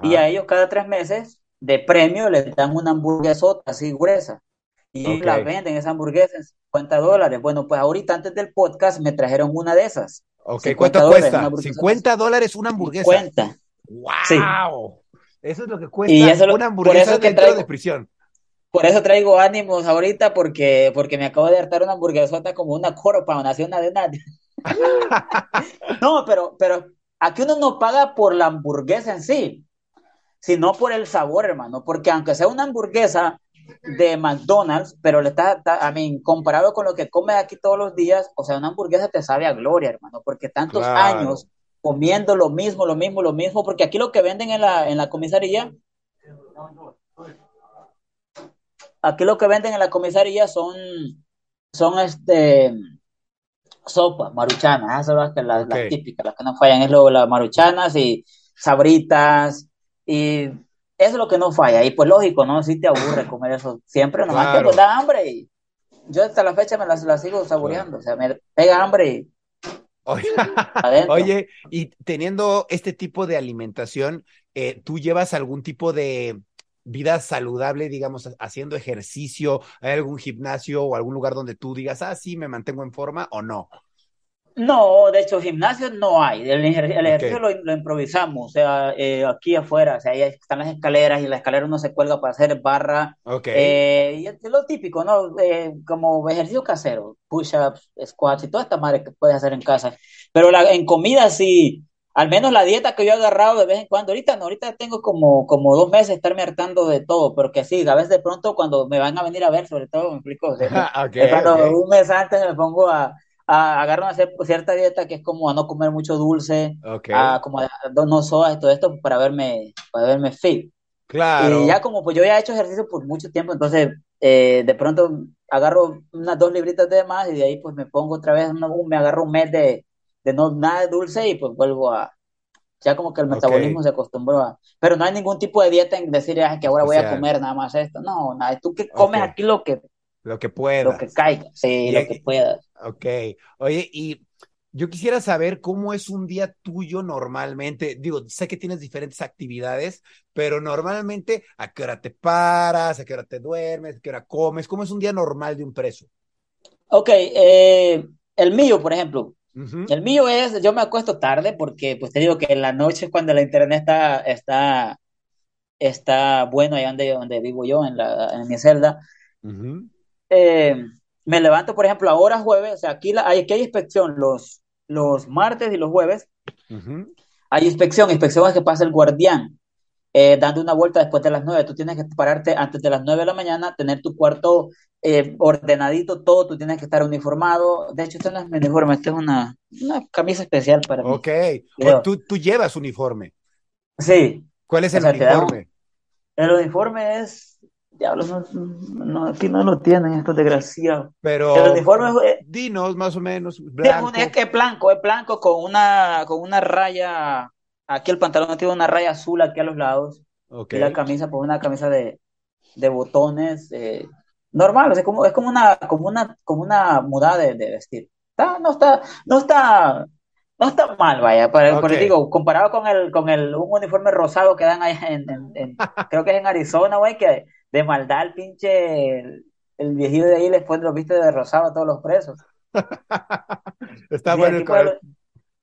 y a ellos cada tres meses de premio les dan una hamburguesota así gruesa. Y ellos la venden esa hamburguesa en 50 dólares. Bueno, pues ahorita antes del podcast me trajeron una de esas, ok. 50 ¿Cuánto dólares, una cuesta? hamburguesa 50 dólares una hamburguesa. 50, sí. ¡Wow! Eso es lo que Y cuesta eso una por eso hamburguesa es que dentro de traigo, prisión. por eso traigo ánimos ahorita porque, porque me acabo de hartar una hamburguesota como una pound, así una de una. No, pero, pero aquí uno no paga por la hamburguesa en sí, sino por el sabor, hermano. Porque aunque sea una hamburguesa de McDonald's, pero le está, está- a mí, comparado con lo que comes aquí todos los días, o sea, una hamburguesa te sabe a gloria, hermano, porque tantos Claro, años comiendo lo mismo, lo mismo, lo mismo, porque aquí lo que venden en la, en la comisaría, aquí lo que venden en la comisaría son, son este, sopas, maruchanas, esas son las, que- las, las típicas, las que no fallan, es lo, las maruchanas y sabritas, y eso es lo que no falla, y pues lógico, ¿no? Si te aburre comer eso siempre, nomás que pues Claro, da hambre, y yo hasta la fecha me las, las sigo saboreando, o sea, me pega hambre y Oye, y teniendo este tipo de alimentación, eh, ¿tú llevas algún tipo de vida saludable, digamos, ha- haciendo ejercicio? ¿Hay algún gimnasio o algún lugar donde tú digas, ah, sí, me mantengo en forma o no? No, de hecho, gimnasio no hay. El, el ejercicio lo, lo improvisamos, o sea, eh, aquí afuera, o sea, ahí están las escaleras y la escalera uno se cuelga para hacer barra, ok, eh, y es lo típico, ¿no? Eh, como ejercicio casero, push-ups, squats y toda esta madre que puedes hacer en casa. Pero la, en comida sí, al menos la dieta que yo he agarrado de vez en cuando, ahorita no, ahorita tengo como, como dos meses de estarme hartando de todo, pero que sí, a veces de pronto cuando me van a venir a ver, sobre todo, me explico, o sea, de, ok, de pronto un mes antes me pongo a a, agarro una cier- cierta dieta que es como a no comer mucho dulce, ok, a como a, a no sodas y todo esto para verme, para verme fit. Y ya claro, como pues yo ya he hecho ejercicio por mucho tiempo, entonces eh, de pronto agarro unas dos libritas de más y de ahí pues me pongo otra vez, me agarro un mes de, de no nada de dulce y pues vuelvo a, ya como que el metabolismo se acostumbró a, pero no hay ningún tipo de dieta en decir "Ah, que ahora voy a especial, comer nada más esto, no, nada, tú que comes aquí lo que, lo que lo que puedas. caiga, sí, lo que eh, puedas. ok, oye, y yo quisiera saber cómo es un día tuyo normalmente. Digo, sé que tienes diferentes actividades, pero normalmente, ¿a qué hora te paras? ¿A qué hora te duermes? ¿A qué hora comes? ¿Cómo es un día normal de un preso? Ok, eh, el mío, por ejemplo, Ujú, el mío es, yo me acuesto tarde porque, pues te digo que en la noche es cuando la internet está, está, está bueno allá donde, donde vivo yo, en la, en mi celda. ujú, Eh, me levanto, por ejemplo, ahora jueves, o sea, aquí, la, hay, aquí hay inspección los, los martes y los jueves. Hay inspección, inspección es que pasa el guardián eh, dando una vuelta después de las nueve. Tú tienes que pararte antes de las nueve de la mañana, tener tu cuarto eh, ordenadito, todo, tú tienes que estar uniformado. De hecho, esto no es mi uniforme, esto es una, una camisa especial para mí. Ok. O tú, tú llevas uniforme. Sí, ¿Cuál es o el sea, uniforme? el uniforme es, diablos, no, no, aquí no lo tienen estos desgraciados. Pero El uniforme es, dinos más o menos, blanco. es que es blanco, es blanco con una, con una raya, aquí el pantalón tiene una raya azul aquí a los lados Ok. y la camisa pues una camisa de, de botones eh, normal, o sea, como, es como una, como una, como una mudada de, de vestir. Está- no está, no está, no está mal, vaya, pero, pero Ok. digo, comparado con el, con el, un uniforme rosado que dan allá en, en- en- creo que es en Arizona, güey, que de maldad el pinche, el, el viejillo de ahí les pone los vistes de rosado a todos los presos. Está bueno el pues, color.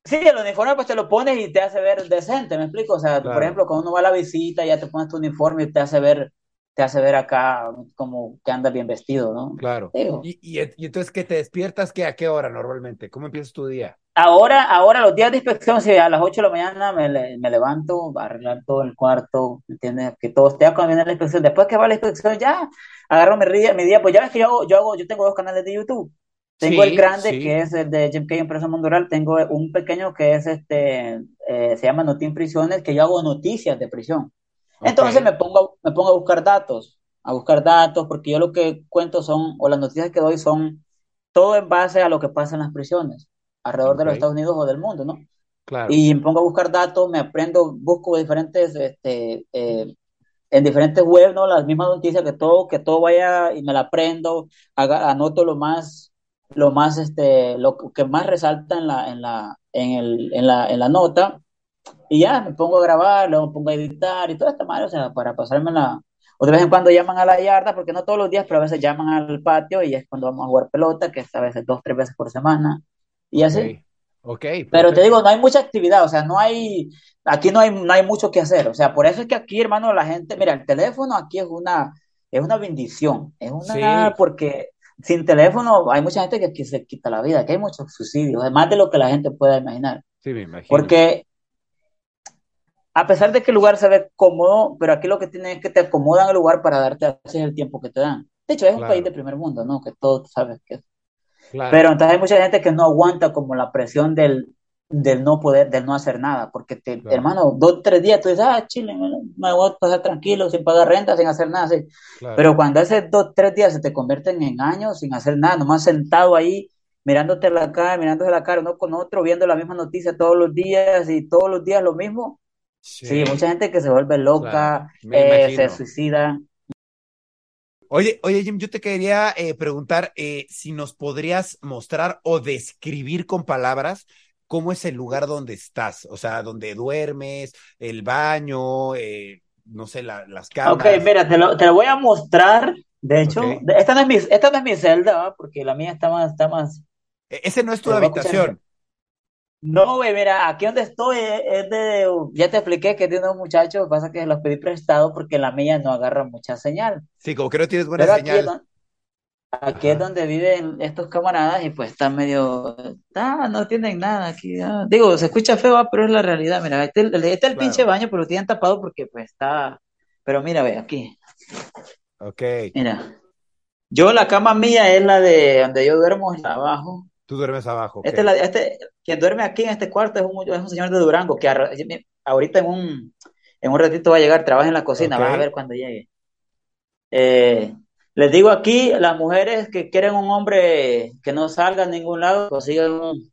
Sí, el uniforme pues te lo pones y te hace ver decente, ¿me explico? O sea, Claro. por ejemplo, cuando uno va a la visita ya te pones tu uniforme y te hace ver, te hace ver acá como que andas bien vestido, ¿no? Claro. Y, y, y entonces, ¿qué te despiertas? ¿Qué, ¿A qué hora normalmente? ¿Cómo empiezas tu día? ahora, ahora los días de inspección, si a las 8 de la mañana me, me levanto, a arreglar todo el cuarto, ¿entiendes? Que todo esté cuando viene la inspección. Después que va la inspección ya, agarro mi día, mi día, pues ya ves que yo hago, yo hago, yo tengo dos canales de YouTube. Tengo Sí, el grande sí. que es el de Jim K. Empresa Mundo Real, tengo un pequeño que es este, eh, se llama Notín Prisiones, que yo hago noticias de prisión. Entonces me pongo, me pongo a buscar datos, a buscar datos, porque yo lo que cuento son, o las noticias que doy son todo en base a lo que pasa en las prisiones, alrededor de los. Estados Unidos o del mundo, ¿no? Claro. Y me pongo a buscar datos, me aprendo, busco diferentes, este, eh, en diferentes webs, ¿no? Las mismas noticias, que todo, que todo vaya y me la aprendo, haga- anoto lo más, lo más, este, lo que más resalta en la, en la, en el, en la, en la nota, y ya me pongo a grabar, luego me pongo a editar y toda esta madre, o sea, para pasarme la... O de vez en cuando llaman a la yarda, porque no todos los días, pero a veces llaman al patio y es cuando vamos a jugar pelota, que es a veces dos, tres veces por semana, y así. Ok. Ok, Pero te digo, no hay mucha actividad, o sea, no hay, aquí no hay, no hay mucho que hacer, o sea, por eso es que aquí, hermano, la gente, mira, el teléfono aquí es una, es una bendición, es una, Sí. porque sin teléfono hay mucha gente que, que se quita la vida, que hay muchos suicidios, más de lo que la gente pueda imaginar, Sí, me imagino. porque a pesar de que el lugar se ve cómodo, pero aquí lo que tienen es que te acomodan el lugar para darte así el tiempo que te dan. De hecho, es un país de primer mundo, ¿no? Que todo tú sabes que Claro. pero entonces hay mucha gente que no aguanta como la presión del, del no poder, del no hacer nada, porque te, Claro. hermano, dos, tres días tú dices, ah, chile, me, me voy a pasar tranquilo, sin pagar renta, sin hacer nada. Pero cuando esos dos, tres días se te convierten en años sin hacer nada, nomás sentado ahí, mirándote la cara, mirándose la cara uno con otro, viendo la misma noticia todos los días y todos los días lo mismo, sí, mucha gente que se vuelve loca, eh, se suicida. Oye, oye, Jim, yo te quería eh, preguntar eh, si nos podrías mostrar o describir con palabras cómo es el lugar donde estás, o sea, donde duermes, el baño, eh, no sé, la- las camas. Ok, mira, te lo, te lo voy a mostrar. De hecho, esta no es mi, esta no es mi celda, ¿va? porque la mía está más, está más. E- Ese no es tu habitación. No, güey, mira, aquí donde estoy es, es de, ya te expliqué que es de unos muchachos, pasa que los pedí prestado porque la mía no agarra mucha señal. Sí, como que no tienes buena Pero aquí es señal. donde, aquí Ajá. es donde viven estos camaradas y pues están medio, ah, no tienen nada aquí. ah. Digo, se escucha feo, ah, pero es la realidad. Mira, este, este es el Claro. pinche baño, pero lo tienen tapado porque pues está, pero mira, ve, aquí. Ok, Mira, yo la cama mía es la de donde yo duermo, es la abajo. Tú duermes abajo. Este, la- este, quien duerme aquí en este cuarto es un, es un señor de Durango que ahorita en un, en un ratito va a llegar, trabaja en la cocina, Ok. vas a ver cuando llegue. Eh, les digo aquí, las mujeres que quieren un hombre que no salga a ningún lado, consigan un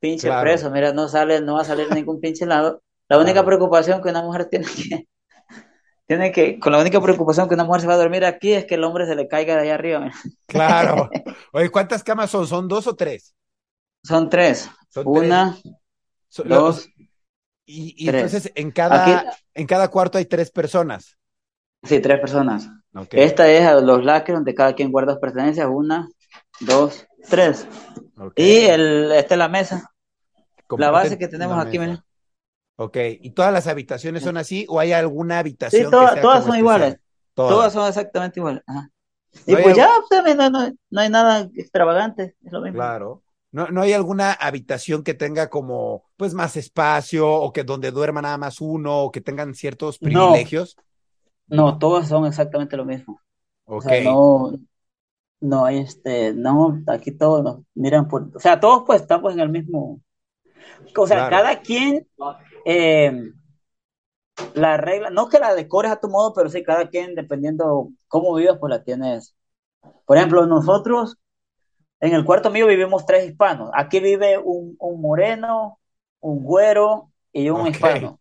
pinche Claro. preso, mira, no sale, no va a salir a ningún pinche lado. La única Claro. preocupación que una mujer tiene que, tiene que, con la única preocupación que una mujer se va a dormir aquí es que el hombre se le caiga de allá arriba. Claro. Oye, ¿cuántas camas son? ¿Son dos o tres? Son tres. Son Una, dos, y, y tres. entonces en cada, Aquí, en cada cuarto hay tres personas. sí, tres personas. Esta es a los laques donde cada quien guarda sus pertenencias. Una, dos, tres. Y el, esta es la mesa. La base que tenemos aquí, mira. Ok, ¿y todas las habitaciones son así o hay alguna Sí, habitación que todas, sea todas como son especial? iguales. Todas. Todas son exactamente iguales. Ajá. Y pues ya, no, no, no, hay nada extravagante, es lo mismo. Claro. No, no hay alguna habitación que tenga como, pues, más espacio o que donde duerma nada más uno o que tengan ciertos privilegios. No, todas son exactamente lo mismo. Ok. O sea, no, no hay este, no, aquí todos nos miran por, o sea, todos pues estamos en el mismo, o sea, cada quien, eh, la regla, no que la decores a tu modo, pero sí, cada quien, dependiendo cómo vivas, pues la tienes. Por ejemplo, nosotros, en el cuarto mío vivimos tres hispanos. Aquí vive un, moreno, un güero y un hispano.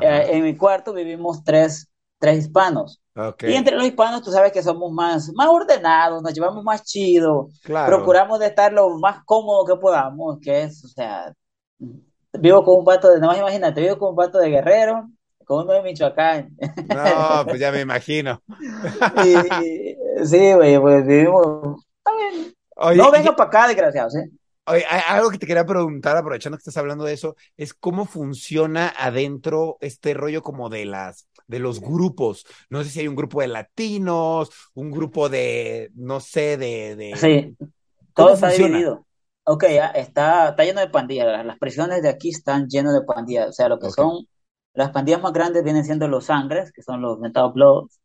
Eh, en mi cuarto vivimos tres, tres hispanos. Y entre los hispanos, tú sabes que somos más, más ordenados, nos llevamos más chido, procuramos de estar lo más cómodo que podamos, que es, o sea, vivo con un vato de, no más imagínate, vivo con un vato de guerrero, con uno de Michoacán. No, pues ya me imagino. sí, güey, pues vivimos, no venga para acá, desgraciados, ¿eh? Oye, algo que te quería preguntar, aprovechando que estás hablando de eso, es cómo funciona adentro este rollo como de las de los grupos. No sé si hay un grupo de latinos, un grupo de, no sé, de... Sí, todo está dividido. Ok, está, está lleno de pandillas. Las prisiones de aquí están llenas de pandillas. O sea, lo que son las pandillas más grandes vienen siendo los sangres, que son los mentados bloods.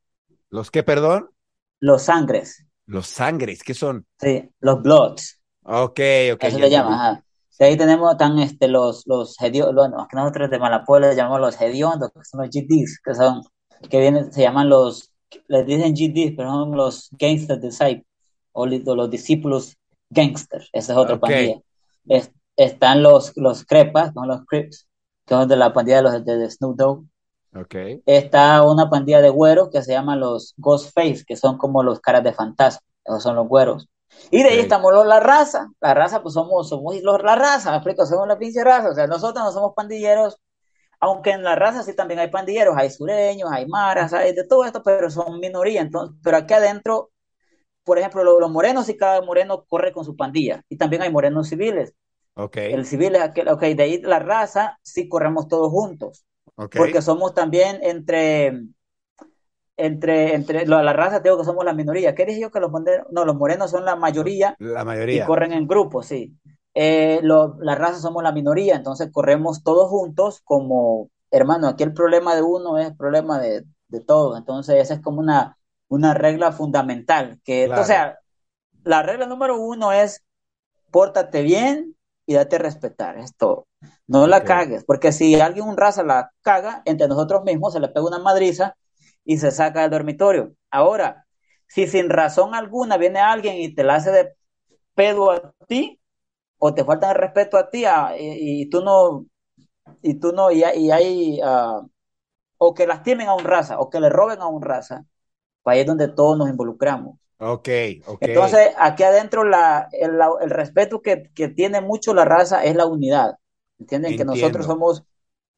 ¿Los qué, perdón? Los sangres. Los sangres, ¿qué son? Sí, los bloods. Ok, ok. Eso le llama, De ahí tenemos tan este, los, los hediondos, bueno, que nosotros de Malapuela le llamamos los hediondos, que son los GDs, que son, que vienen, se llaman los, les dicen GDs, pero son los gangster disciples, o los discípulos gangsters, esa es otra pandilla. están los, los crepas, son los crips, que son de la pandilla de los de, Snoop Dogg. Okay. Está una pandilla de güeros que se llama los Ghostface, que son como los caras de fantasma, esos son los güeros. Y de ahí estamos los, la raza. La raza, pues somos, somos los, la raza, explico, somos la pinche raza. O sea, nosotros no somos pandilleros, aunque en la raza sí también hay pandilleros, hay sureños, hay maras, hay de todo esto, pero son minoría. Entonces, pero aquí adentro, por ejemplo, los, morenos y cada moreno corre con su pandilla. Y también hay morenos civiles. Ok. El civil es aquel, ok, de ahí la raza sí corremos todos juntos. Okay. Porque somos también entre entre, entre la raza, digo que somos la minoría. ¿Qué dije yo que los morenos? No, los morenos son la mayoría. La mayoría. Y corren en grupos, sí. Eh, la raza somos la minoría, entonces corremos todos juntos como, hermano, aquí el problema de uno es el problema de, de todos. Entonces, esa es como una, una regla fundamental. Que, O sea, la regla número uno es pórtate bien y date a respetar, es todo. No la cagues, porque si alguien un raza la caga, entre nosotros mismos se le pega una madriza y se saca del dormitorio. Ahora, si sin razón alguna viene alguien y te la hace de pedo a ti, o te falta el respeto a ti, y, tú no, y tú no, y, hay, uh, o que lastimen a un raza, o que le roben a un raza, es donde todos nos involucramos. Ok, ok. Entonces, aquí adentro la, el, respeto que, que, tiene mucho la raza es la unidad. ¿Entienden? Que nosotros somos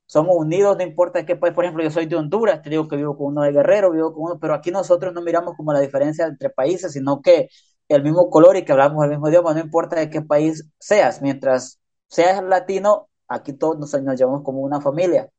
somos unidos, no importa qué país, por ejemplo, yo soy de Honduras, te digo que vivo con uno de Guerrero, vivo con uno, pero aquí nosotros no miramos como la diferencia entre países, sino que el mismo color y que hablamos el mismo idioma, no importa de qué país seas, mientras seas latino, aquí todos nos, nos llevamos como una familia.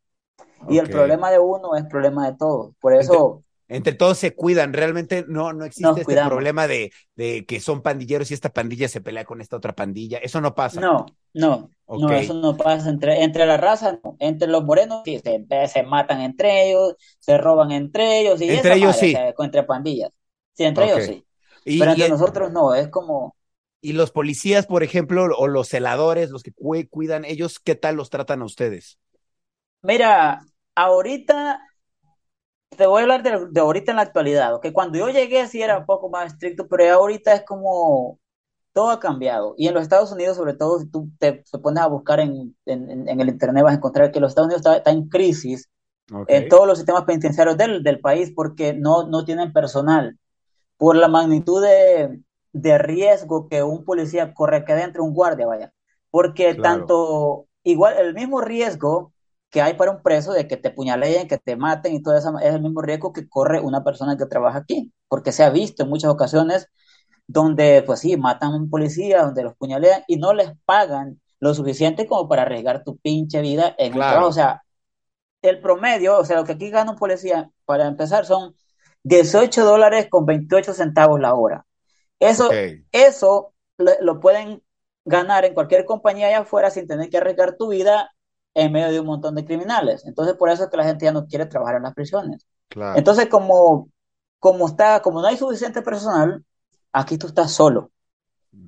Y el problema de uno es problema de todos. Por eso entre todos se cuidan, realmente no, no existe este problema de, de, que son pandilleros y esta pandilla se pelea con esta otra pandilla, eso no pasa. No, no, no, eso no pasa entre, entre la raza, no. entre los morenos sí, se, se, matan entre ellos, se roban entre ellos, y entre ellos sí. entre pandillas, sí, entre ellos sí. Pero entre nosotros no, es como... Y los policías, por ejemplo, o los celadores, los que cuidan, ellos, ¿qué tal los tratan a ustedes? Mira, ahorita te voy a hablar de, ahorita en la actualidad, que cuando yo llegué sí era un poco más estricto, pero ahorita es como todo ha cambiado. Y en los Estados Unidos, sobre todo, si tú te, pones a buscar en, el Internet, vas a encontrar que los Estados Unidos está, en crisis en todos los sistemas penitenciarios del, del, país porque no, no tienen personal. Por la magnitud de, de riesgo que un policía corre que adentro, un guardia, vaya. Porque tanto, igual, el mismo riesgo que hay para un preso de que te puñaleen, que te maten y todo eso es el mismo riesgo que corre una persona que trabaja aquí, porque se ha visto en muchas ocasiones donde, pues sí, matan a un policía, donde los puñalean y no les pagan lo suficiente como para arriesgar tu pinche vida en el trabajo. O sea, el promedio, o sea, lo que aquí gana un policía, para empezar, son 18 dólares con 28 centavos la hora. Eso, eso lo, pueden ganar en cualquier compañía allá afuera sin tener que arriesgar tu vida en medio de un montón de criminales. Entonces, por eso es que la gente ya no quiere trabajar en las prisiones. Entonces, como, como, está, como no hay suficiente personal, aquí tú estás solo.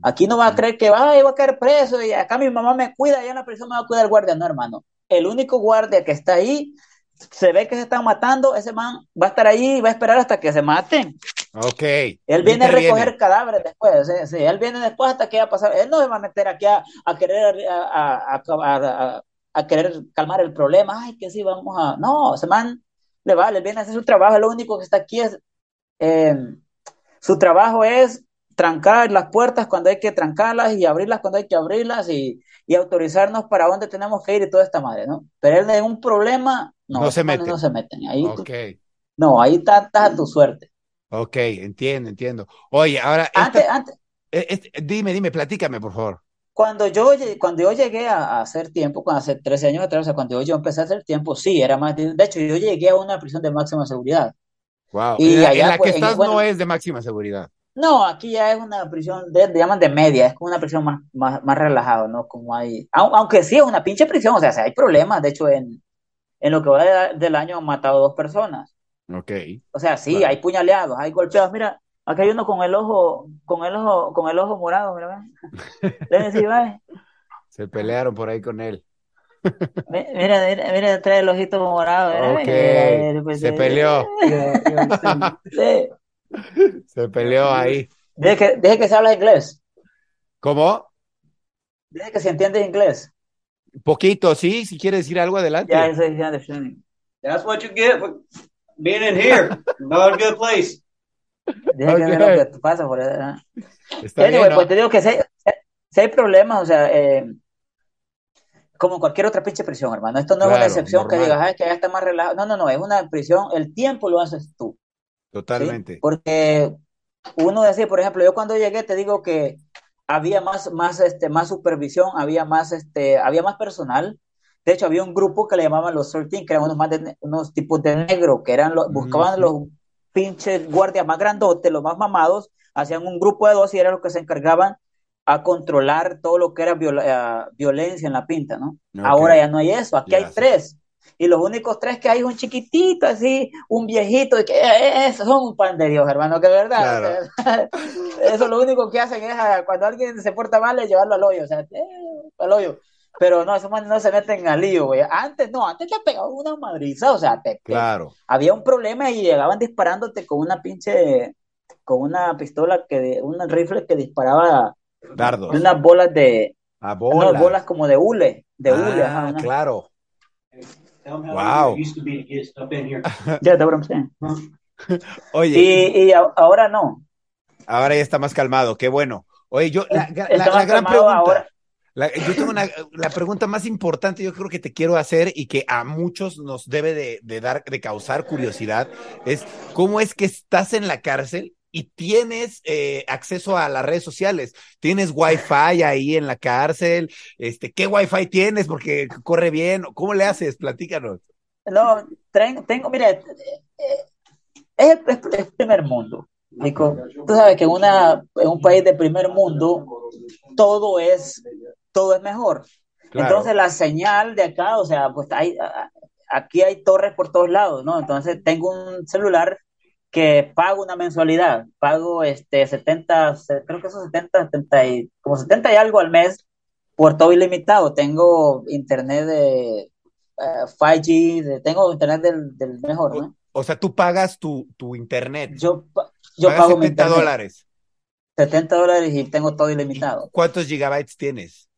Aquí no va a creer que va, va a caer preso y acá mi mamá me cuida, allá en la prisión me va a cuidar el guardia. No, hermano. El único guardia que está ahí, se ve que se están matando, ese man va a estar ahí y va a esperar hasta que se maten. Ok. Él viene a recoger cadáveres después, sí, él viene después hasta que va a pasar. Él no se va a meter aquí a, querer a, a, querer calmar el problema. Ay, que sí, vamos a. No, ese man le vale, viene a hacer su trabajo. Lo único que está aquí es. Eh, su trabajo es trancar las puertas cuando hay que trancarlas y abrirlas cuando hay que abrirlas y, autorizarnos para dónde tenemos que ir y toda esta madre, ¿no? Pero él en un problema, no, se meten. No se meten. Ahí no, ahí estás a tu suerte. Ok, entiendo, entiendo. Oye, ahora... Antes, antes, eh, dime, dime, platícame, por favor. Cuando yo, cuando yo llegué a, hacer tiempo, cuando hace 13 años atrás, o sea, cuando yo, empecé a hacer tiempo, sí, era más... De hecho, yo llegué a una prisión de máxima seguridad. Wow. Y, allá, en la que pues, estás no es de máxima seguridad. No, aquí ya es una prisión, de, llaman de media, es como una prisión más, más, más relajado, ¿no? Como hay, aunque sí es una pinche prisión, o sea, hay problemas, de hecho, en, en lo que va del año han matado dos personas. Ok. O sea, sí, hay puñaleados, hay golpeados, mira, aquí hay uno con el ojo, con el ojo, con el ojo morado, mira, decir, Se pelearon por ahí con él. Mira, mira, mira, trae el ojito morado. Ok, pues, se peleó. sí. Se peleó ahí. Deje que, deje que se habla inglés. ¿Cómo? Deje que se entiende inglés. Poquito, sí, si quiere decir algo adelante. Yeah, he's understanding. That's what you get for being in here. Not a good place. Deje okay. que ver lo que pasa por. Está bien, pues te digo que si hay, si hay problemas, o sea, eh, como cualquier otra pinche prisión, hermano. Esto no claro, es una excepción normal. que digas, Ay, que ya está más relajado. No, no, no, es una prisión, el tiempo lo haces tú. Totalmente. Porque uno decía, por ejemplo, yo cuando llegué te digo que había más, más, este, más supervisión, había más, este, había más personal. De hecho, había un grupo que le llamaban los 13, que eran unos, más de, unos tipos de negro, que eran los, buscaban los pinches guardias más grandotes, los más mamados, hacían un grupo de dos y eran los que se encargaban a controlar todo lo que era uh, violencia en la pinta, ¿no? Ahora ya no hay eso, aquí hay tres y los únicos tres que hay un chiquitito así, un viejito, y que eh, esos son un pan de Dios, hermano, que verdad. eso lo único que hacen es cuando alguien se porta mal, es llevarlo al hoyo, o sea, eh, al hoyo. Pero no, esos manes no se meten al lío, güey. Antes, no, antes te pegaban una madriza, o sea, te, claro. había un problema y llegaban disparándote con una pinche, con una pistola, que un rifle que disparaba dardos. Unas bolas de, ah, bolas. No, bolas como de hule, de hule. Ah, claro. Wow. Oye. Y, ahora no. Ahora ya está más calmado, qué bueno. Oye, yo, la, gran pregunta. Yo tengo una, la pregunta más importante, yo creo que te quiero hacer y que a muchos nos debe de, dar, de causar curiosidad, es cómo es que estás en la cárcel y tienes eh, acceso a las redes sociales, tienes wifi ahí en la cárcel, este, ¿qué wifi tienes? Porque corre bien, ¿cómo le haces? Platícanos. No, tengo, mira, eh, es el, primer mundo. Tú sabes que una, en un país de primer mundo todo es, todo es mejor. Entonces la señal de acá, o sea, pues hay, aquí hay torres por todos lados, ¿no? Entonces tengo un celular que pago una mensualidad, pago este 70, creo que son 70, 70 y, como 70 y algo al mes por todo ilimitado. Tengo internet de 5G, eh, tengo internet del, mejor, ¿no? O, sea, tú pagas tu, tu internet. Yo, yo pago 70 dólares. 70 dólares y tengo todo ilimitado. ¿Cuántos gigabytes tienes?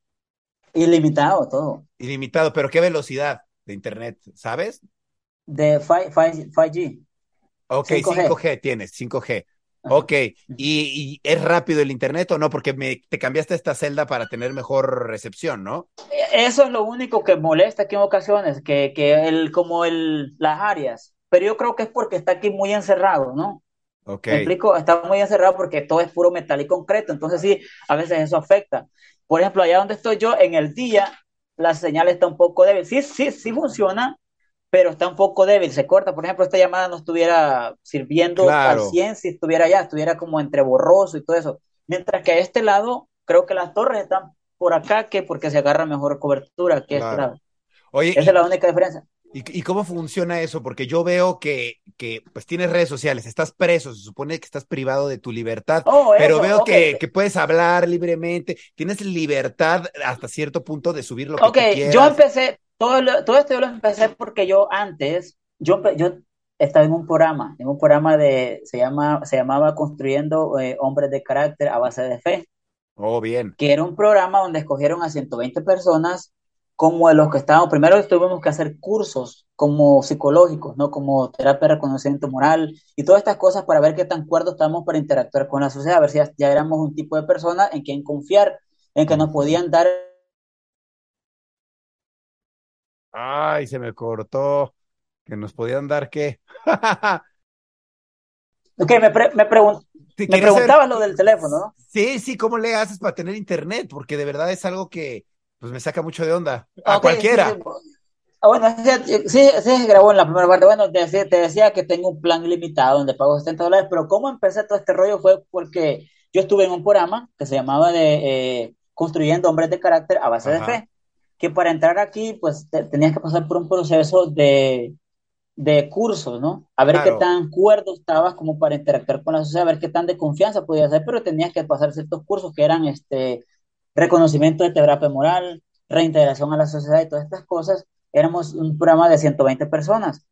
Ilimitado, todo. Ilimitado, pero ¿qué velocidad de internet? ¿Sabes? De 5G. Ok, 5G, tienes, 5G. Ok, ¿Y, es rápido el internet o no? Porque me, te cambiaste esta celda para tener mejor recepción, ¿no? Eso es lo único que molesta aquí en ocasiones, que, que el, como el, las áreas. Pero yo creo que es porque está aquí muy encerrado, ¿no? Ok. ¿Me explico? Está muy encerrado porque todo es puro metal y concreto. Entonces sí, a veces eso afecta. Por ejemplo, allá donde estoy yo, en el día, la señal está un poco débil. Sí, sí, sí funciona, pero está un poco débil, se corta. Por ejemplo, esta llamada no estuviera sirviendo Claro. al 100 si estuviera allá, estuviera como entre borroso y todo eso. Mientras que a este lado, creo que las torres están por acá, que porque se agarra mejor cobertura que este lado. Oye, Esa es la única diferencia. ¿Y, y cómo funciona eso? Porque yo veo que, que pues tienes redes sociales, estás preso, se supone que estás privado de tu libertad, Oh, pero eso, veo ok. que, que puedes hablar libremente, tienes libertad hasta cierto punto de subir lo que Ok, tú quieras. yo empecé, todo, lo- todo esto yo lo empecé porque yo antes, yo, yo estaba en un programa, en un programa de, se llama, se llamaba Construyendo eh, Hombres de Carácter a base de fe, Oh, bien. que era un programa donde escogieron a 120 personas como de los que estábamos, primero tuvimos que hacer cursos como psicológicos, ¿no? Como terapia de reconocimiento moral y todas estas cosas para ver qué tan cuerdos estamos para interactuar con la sociedad, a ver si ya, ya éramos un tipo de persona en quien confiar, en que nos podían dar Ay, se me cortó. Que nos podían dar qué. Ok, me, pre- me, pregun- me preguntabas lo del teléfono, ¿no? Sí, sí, ¿cómo le haces para tener internet? Porque de verdad es algo que pues me saca mucho de onda. A Ok, cualquiera. sí, sí. Ah, bueno, sí, sí, sí se grabó en la primera parte. Bueno, te decía, te decía que tengo un plan limitado donde pago 60 dólares, pero cómo empecé todo este rollo fue porque yo estuve en un programa que se llamaba de eh, Construyendo Hombres de Carácter a base de Ajá. fe, que para entrar aquí, pues te- tenías que pasar por un proceso de, de cursos, ¿no? A ver Claro. qué tan cuerdo estabas como para interactuar con la sociedad, a ver qué tan de confianza podías ser, pero tenías que pasar ciertos cursos que eran este reconocimiento de terapia moral, reintegración a la sociedad y todas estas cosas. Éramos un programa de 120 personas.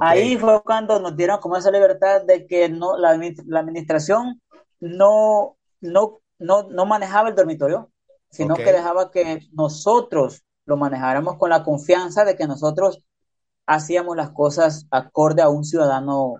Ahí fue cuando nos dieron como esa libertad de que no, la, admi- la administración no, no, no, no manejaba el dormitorio, sino Ok. que dejaba que nosotros lo manejáramos con la confianza de que nosotros hacíamos las cosas acorde a un ciudadano,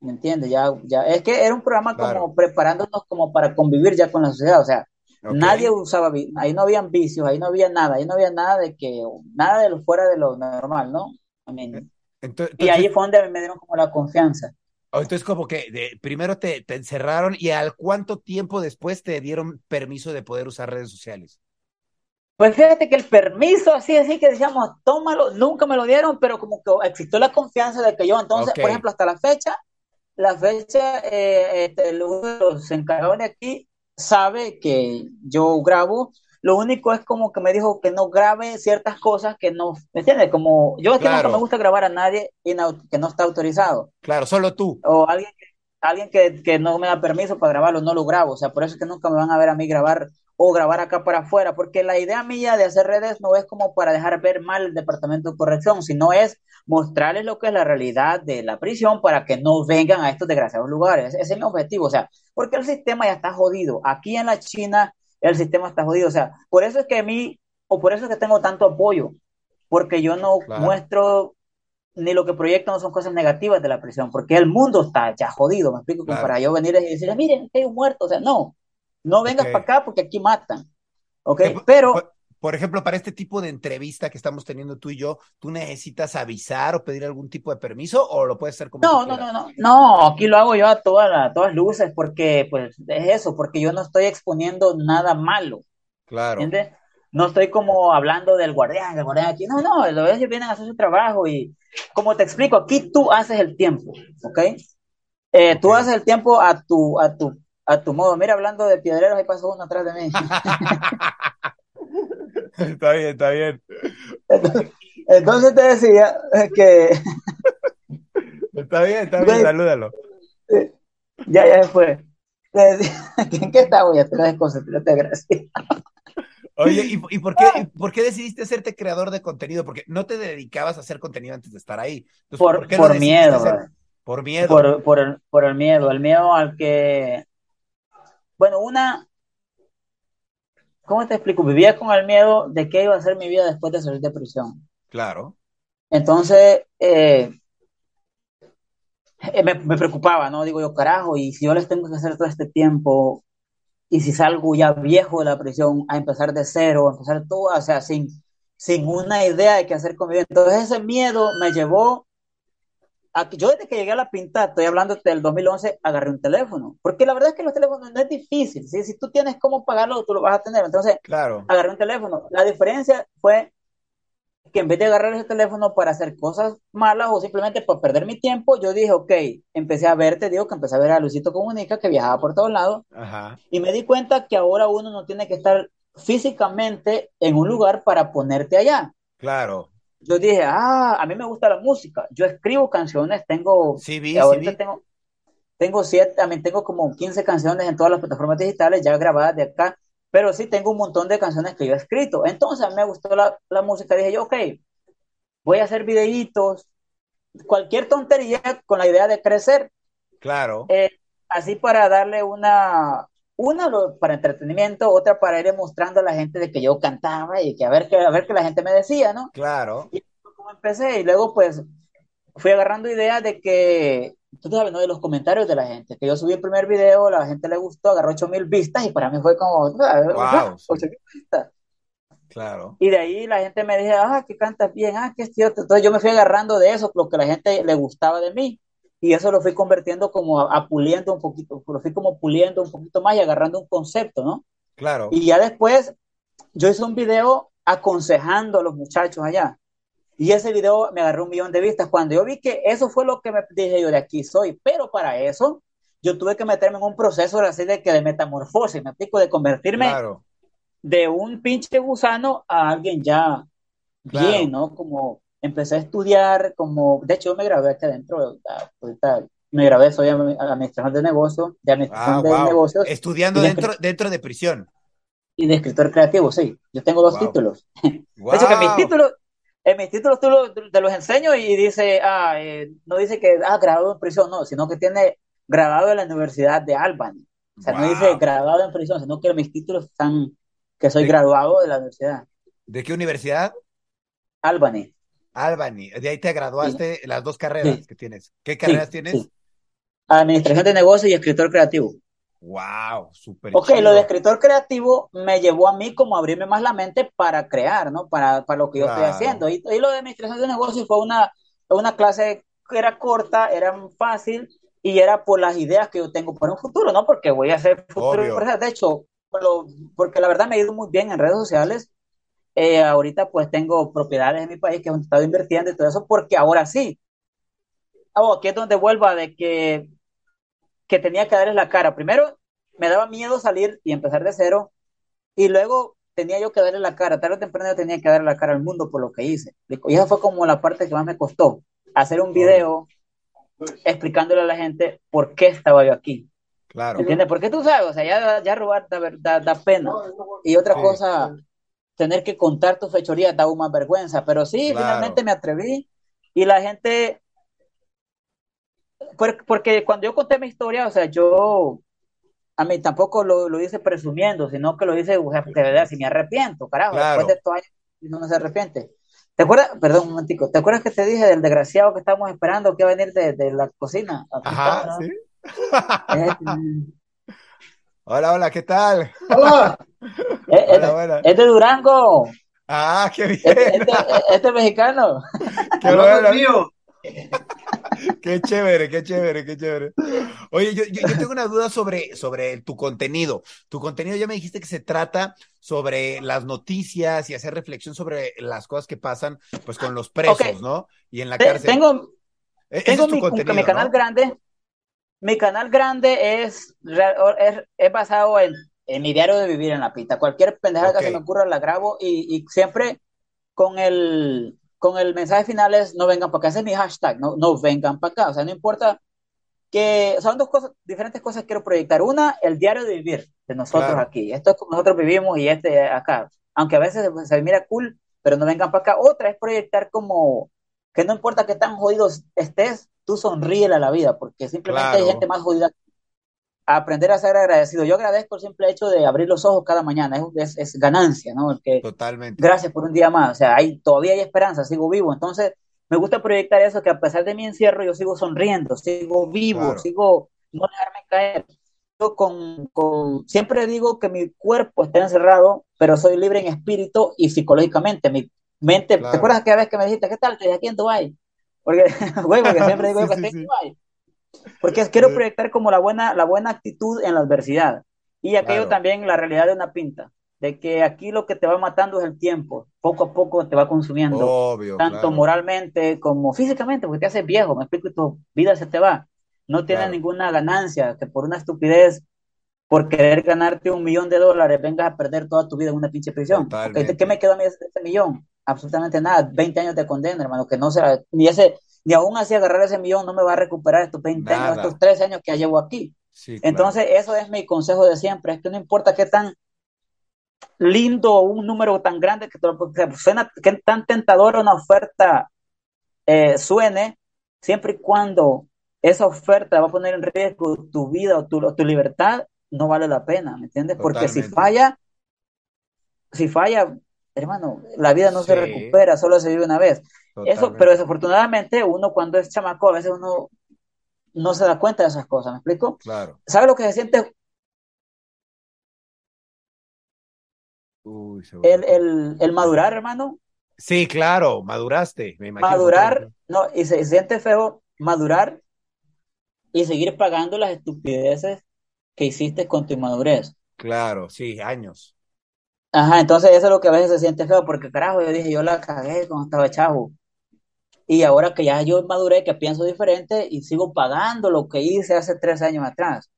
¿me entiendes? Ya, ya, es que era un programa como preparándonos como para convivir ya con la sociedad, o sea, Ok. Nadie usaba, ahí no habían vicios, ahí no había nada, ahí no había nada de que, nada de lo fuera de lo normal, ¿no? I mean, Ento- y ahí fue donde me dieron como la confianza. oh, entonces como que de- primero te, te encerraron y al cuánto tiempo después te dieron permiso de poder usar redes sociales. Pues fíjate que el permiso, así, así que decíamos, tómalo, nunca me lo dieron, pero como que existió la confianza de que yo, entonces, por ejemplo, hasta la fecha, la fecha, eh, este, los encargados de aquí sabe que yo grabo, lo único es como que me dijo que no grabe ciertas cosas que no, ¿me entiendes? Como yo es que nunca Claro. me gusta grabar a nadie que no está autorizado. Claro, solo tú. o alguien, que- alguien que, que no me da permiso para grabarlo, no lo grabo. O sea, por eso es que nunca me van a ver a mí grabar o grabar acá para afuera, porque la idea mía de hacer redes no es como para dejar ver mal el departamento de corrección, sino es mostrarles lo que es la realidad de la prisión para que no vengan a estos desgraciados lugares. Ese es mi objetivo, o sea, porque el sistema ya está jodido. Aquí en la China el sistema está jodido, o sea, por eso es que a mí, o por eso es que tengo tanto apoyo, porque yo no Claro. muestro ni lo que proyecto no son cosas negativas de la prisión, porque el mundo está ya jodido, me explico, Claro. para yo venir y decirle, miren, hay un muerto, o sea, no, no vengas Ok. para acá porque aquí matan, ¿ok? Eh, Pero, Por, ejemplo, para este tipo de entrevista que estamos teniendo tú y yo, ¿tú necesitas avisar o pedir algún tipo de permiso o lo puedes hacer como no, no, no, no, no, aquí lo hago yo a todas las, todas luces, porque, pues, es eso, porque yo no estoy exponiendo nada malo, Claro. ¿entiendes? No estoy como hablando del guardián, del guardián aquí, no, no, ellos vienen a hacer su trabajo y, como te explico, aquí tú haces el tiempo, ¿ok? Eh, Tú haces el tiempo a tu, a tu, a tu modo. Mira, hablando de piedreros, ahí pasó uno atrás de mí. está bien, está bien. Entonces, entonces te decía que Está bien, está bien, salúdalo. ya, ya fue. Te decía, ¿en qué estaba? Ya te desconcentraste, gracias. Oye, ¿y, y por qué, y por qué decidiste hacerte creador de contenido? Porque no te dedicabas a hacer contenido antes de estar ahí. Entonces, Por, qué lo por miedo, hacer? Por miedo. por, por, el, por el miedo, el miedo al que, bueno, una, ¿cómo te explico? Vivía con el miedo de qué iba a ser mi vida después de salir de prisión. Claro. Entonces, eh, eh, me, me preocupaba, ¿no? Digo yo, carajo, y si yo les tengo que hacer todo este tiempo, y si salgo ya viejo de la prisión a empezar de cero, a empezar todo, o sea, sin, sin una idea de qué hacer con mi vida. Entonces, ese miedo me llevó a que yo desde que llegué a la pinta, estoy hablando del 2011, agarré un teléfono. Porque la verdad es que los teléfonos no es difícil, ¿sí? Si tú tienes cómo pagarlo, tú lo vas a tener. Entonces, Claro. agarré un teléfono. La diferencia fue que en vez de agarrar ese teléfono para hacer cosas malas o simplemente para perder mi tiempo, yo dije, ok, empecé a ver, te digo que empecé a ver a Luisito Comunica, que viajaba por todos lados, Ajá. y me di cuenta que ahora uno no tiene que estar físicamente en un lugar para ponerte allá. Claro. Yo dije, ah, a mí me gusta la música, yo escribo canciones, tengo, Sí, vi, ahorita tengo, tengo siete, también tengo como 15 canciones en todas las plataformas digitales ya grabadas de acá, pero sí tengo un montón de canciones que yo he escrito. Entonces a mí me gustó la, la música, dije yo, ok, voy a hacer videitos, cualquier tontería con la idea de crecer, Claro. eh, así para darle una, una para entretenimiento, otra para ir mostrando a la gente de que yo cantaba y que a ver qué, a ver qué la gente me decía, ¿no? Claro. Y como empecé y luego pues fui agarrando ideas de que, tú sabes, ¿no? De los comentarios de la gente, que yo subí el primer video, la gente le gustó, agarró 8000 vistas y para mí fue como. Wow, sí. 8000 vistas. Claro. Y de ahí la gente me dice, ah, que cantas bien, ah, que es cierto. Entonces yo me fui agarrando de eso, lo que la gente le gustaba de mí. Y eso lo fui convirtiendo como a, a puliendo un poquito, lo fui como puliendo un poquito más y agarrando un concepto, ¿no? Claro. Y ya después yo hice un video aconsejando a los muchachos allá. Y ese video me agarró un millón de vistas. Cuando yo vi que eso fue lo que me dije yo, de aquí soy. Pero para eso yo tuve que meterme en un proceso así de que de metamorfosis, me explico, de convertirme Claro. de un pinche gusano a alguien ya Claro. bien, ¿no? Como empecé a estudiar, como, de hecho yo me gradué aquí adentro, ahorita me gradué, soy administrador de negocios, de administración Ah, de wow. negocios Estudiando dentro, dentro de prisión. y de escritor creativo, sí, yo tengo dos Wow. títulos. De hecho que mis Wow. títulos, en mis títulos tú lo- te los enseño y dice, ah, eh, no dice que, ah, graduado en prisión, no, sino que tiene graduado en la Universidad de Albany. O sea, no dice Wow. graduado en prisión, sino que mis títulos están, que soy ¿De, graduado de la Universidad de qué universidad? Albany. Albany. De ahí te Sí, graduaste las dos carreras sí, que tienes. ¿Qué carreras sí, tienes? Administración de negocios y escritor creativo. Wow, súper Ok, lo de chido. escritor creativo me llevó a mí como a abrirme más la mente para crear, ¿no? Para, para lo que yo estoy haciendo. Y, y lo de administración de negocios fue una, una clase que era corta, era fácil y era por las ideas que yo tengo para un futuro, ¿no? Porque voy a hacer futuro Obvio. De hecho, lo- porque la verdad me ha ido muy bien en redes sociales. Eh, ahorita pues tengo propiedades en mi país que he estado invirtiendo y todo eso porque ahora sí. Oh, aquí es donde vuelvo a de que que tenía que darles la cara. Primero, me daba miedo salir y empezar de cero, y luego tenía yo que darle la cara. Tarde o temprano yo tenía que darle la cara al mundo por lo que hice. Y esa fue como la parte que más me costó. Hacer un video explicándole a la gente por qué estaba yo aquí. Claro. ¿Entiendes? Porque tú sabes, o sea, ya, ya robar da, da, da pena. Y otra Sí. cosa, tener que contar tus fechorías da aún más vergüenza. Pero sí, Claro. finalmente me atreví y la gente, por- porque cuando yo conté mi historia, o sea, yo a mí tampoco lo, lo hice presumiendo, sino que lo hice, de verdad, si me arrepiento, carajo, después de Claro. estos años no se arrepiente. ¿Te acuerdas? Perdón, un momentico. ¿Te acuerdas que te dije del desgraciado que estábamos esperando que iba a venir de, de la cocina? Ajá, sí. Hola, hola, ¿qué tal? Hola. es- es- Hola, buena. es de Durango. Ah, qué Este, bien. este, este es mexicano. Qué bueno. mío. Qué chévere, qué chévere, qué chévere. Oye, yo, yo, yo tengo una duda sobre, sobre tu contenido. Tu contenido ya me dijiste que se trata sobre las noticias y hacer reflexión sobre las cosas que pasan pues con los presos. ¿no? Y en la cárcel. tengo, E- tengo es tu mi, contenido, mi canal ¿no? grande. Mi canal grande es, es, es basado en, en mi diario de vivir en la pista. Cualquier pendejada que se me ocurra la grabo y, y siempre con el, con el mensaje final es no vengan para acá. Ese es mi hashtag, no, no vengan para acá. O sea, no importa que son dos cosas, diferentes cosas que quiero proyectar. Una, el diario de vivir de nosotros claro, aquí. Esto es como nosotros vivimos y este acá. Aunque a veces se, se mira cool, pero no vengan para acá. Otra es proyectar como que no importa qué tan jodidos estés, tú sonríele a la vida, porque simplemente hay gente más jodida. Aprender a ser agradecido. Yo agradezco el simple hecho de abrir los ojos cada mañana, es, es, es ganancia, ¿no? El que totalmente. gracias por un día más, o sea, hay, todavía hay esperanza, sigo vivo. Entonces, me gusta proyectar eso, que a pesar de mi encierro, yo sigo sonriendo, sigo vivo, Claro, sigo no dejarme caer. Yo con, con, siempre digo que mi cuerpo está encerrado, pero soy libre en espíritu y psicológicamente. Mi mente, ¿te claro. acuerdas aquella vez que me dijiste, ¿qué tal? Estoy aquí en Dubái. Porque, güey, porque siempre digo Sí, que sí, estoy en. Dubái. Porque quiero Sí, proyectar como la buena, la buena actitud en la adversidad. Y aquello Claro, también, la realidad de una pinta. de que aquí lo que te va matando es el tiempo, poco a poco te va consumiendo, Obvio, tanto claro, moralmente como físicamente, porque te haces viejo, me explico, y tu vida se te va. No tienes claro, ninguna ganancia, que por una estupidez, por querer ganarte un millón de dólares, vengas a perder toda tu vida en una pinche prisión. ¿de qué me quedó a mí ese millón? Absolutamente nada, 20 años de condena, hermano, que no será, ni ese, ni aún así agarrar ese millón no me va a recuperar estos 20 años, estos Nada. 13 años que ya llevo aquí. Sí, claro. Entonces, eso es mi consejo de siempre, es que no importa qué tan lindo un número tan grande que, que suena, que tan tentador una oferta eh, suene, siempre y cuando esa oferta va a poner en riesgo tu vida o tu, o tu libertad, no vale la pena, ¿me entiendes? Porque si Totalmente. falla, si falla, hermano, la vida no se recupera, solo se vive una vez. Eso, pero desafortunadamente uno cuando es chamaco, a veces uno no se da cuenta de esas cosas, ¿me explico? Claro. ¿Sabe lo que se siente Uy, se el, el, el madurar, hermano? Sí, claro, maduraste, me imagino, Madurar, no, y se, se siente feo madurar y seguir pagando las estupideces que hiciste con tu inmadurez. Claro, sí, años. Ajá, entonces eso es lo que a veces se siente feo, porque carajo, yo dije, yo la cagué cuando estaba chavo. Y ahora que ya yo maduré, que pienso diferente y sigo pagando lo que hice hace tres años atrás.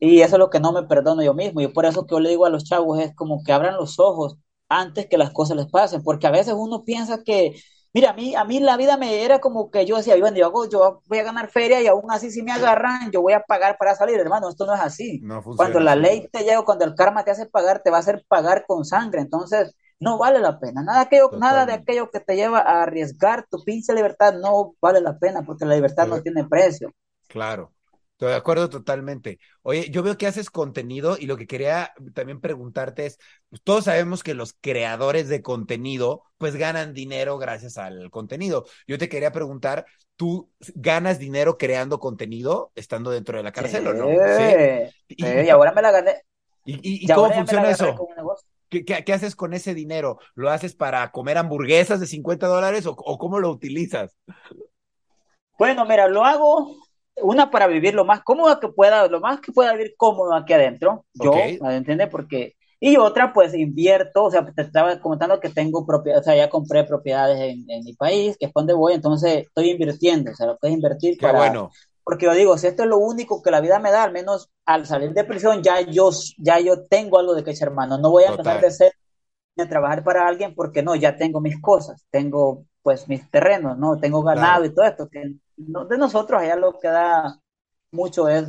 Y eso es lo que no me perdono yo mismo. Y por eso que yo le digo a los chavos es como que abran los ojos antes que las cosas les pasen, porque a veces uno piensa que, mira, a mí, a mí la vida me era como que yo decía, bueno, yo, hago, yo voy a ganar feria y aún así si me agarran, yo voy a pagar para salir, hermano, esto no es así. No Cuando la ley te llega, cuando el karma te hace pagar, te va a hacer pagar con sangre, entonces no vale la pena. Nada, aquello, nada de aquello que te lleva a arriesgar tu pinche libertad no vale la pena, porque la libertad no tiene precio. claro, estoy de acuerdo totalmente. Oye, yo veo que haces contenido y lo que quería también preguntarte es, pues, todos sabemos que los creadores de contenido pues ganan dinero gracias al contenido. Yo te quería preguntar, ¿tú ganas dinero creando contenido estando dentro de la Sí, cárcel o no? ¿Sí? sí, ¿Y, ahora me la gané, y, y- y y cómo funciona eso? un negocio. ¿Qué, qué, qué haces con ese dinero? ¿Lo haces para comer hamburguesas de 50 dólares o, o cómo lo utilizas? Bueno, mira, lo hago una para vivir lo más cómodo que pueda, lo más que pueda vivir cómodo aquí adentro, Ok, yo, ¿me entiendes? Porque, y otra, pues invierto, o sea, te estaba comentando que tengo propiedades, o sea, ya compré propiedades en, en mi país, que es donde voy, entonces estoy invirtiendo, o sea, lo que es invertir qué para, bueno, porque yo digo, si esto es lo único que la vida me da, al menos al salir de prisión, ya yo, ya yo tengo algo de que echar mano, no voy a dejar de ser de trabajar para alguien porque no, ya tengo mis cosas, tengo pues mis terrenos, ¿no? Tengo ganado claro. y todo esto, que no, de nosotros allá lo que da mucho es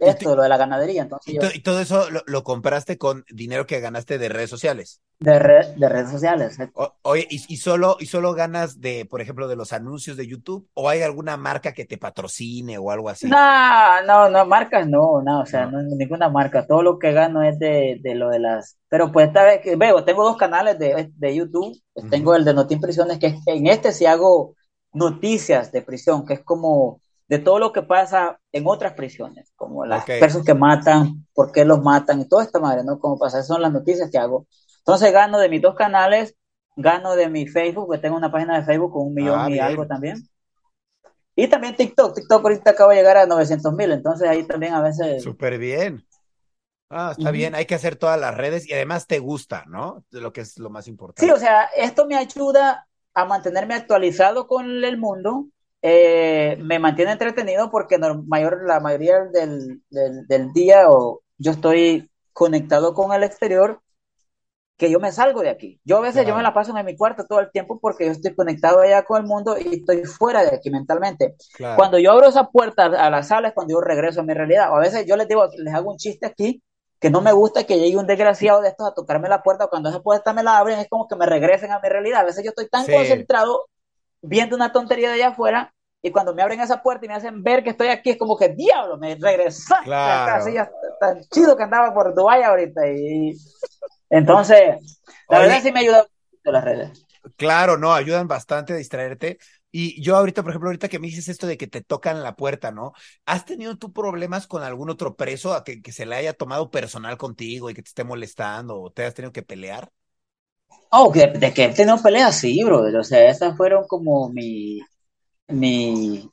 esto, lo de la ganadería, entonces y, yo, to- y todo eso lo, lo compraste con dinero que ganaste de redes sociales. de, de redes sociales. ¿eh? O- oye, ¿y, y solo, ¿y solo ganas de, por ejemplo, de los anuncios de YouTube? ¿O hay alguna marca que te patrocine o algo así? No, no, no, marcas no, no, o sea, No. no ninguna marca, todo lo que gano es de, de lo de las, pero pues esta vez que veo, tengo dos canales de, de YouTube, pues tengo el de Notín Prisiones, que en este sí hago noticias de prisión, que es como de todo lo que pasa en otras prisiones, como las personas que matan, por qué los matan y toda esta madre, ¿no? Como pasa, son las noticias que hago. Entonces gano de mis dos canales, gano de mi Facebook, que tengo una página de Facebook con un millón ah, y algo también. Y también TikTok. TikTok ahorita acaba de llegar a 900 mil, entonces ahí también a veces... súper bien. Ah, está bien, hay que hacer todas las redes y además te gusta, ¿no? Lo que es lo más Sí, o importante. sea, esto me ayuda a mantenerme actualizado con el mundo, eh, me mantiene entretenido porque no- mayor, la mayoría del, del, del día o yo estoy conectado con el exterior, que yo me salgo de aquí. Yo a veces yo me Claro, la paso en mi cuarto todo el tiempo porque yo estoy conectado allá con el mundo y estoy fuera de aquí mentalmente. claro, Cuando yo abro esa puerta a la sala es cuando yo regreso a mi realidad. O a veces yo les digo, les hago un chiste aquí que no me gusta que llegue un desgraciado de estos a tocarme la puerta. Cuando esa puerta me la abren es como que me regresen a mi realidad. A veces yo estoy tan sí, concentrado viendo una tontería de allá afuera y cuando me abren esa puerta y me hacen ver que estoy aquí es como que diablo, me regresaste claro. ya tan chido que andaba por Dubái ahorita. Y entonces, la verdad sí me ayuda mucho las redes. Claro, no, ayudan bastante a distraerte. Y yo ahorita, por ejemplo, ahorita que me dices esto de que te tocan la puerta, ¿no? ¿Has tenido tú problemas con algún otro preso a que, que se le haya tomado personal contigo y que te esté molestando o te has tenido que pelear? Oh, de, de que he tenido peleas, sí, brother. O sea, esas fueron como mi, mi,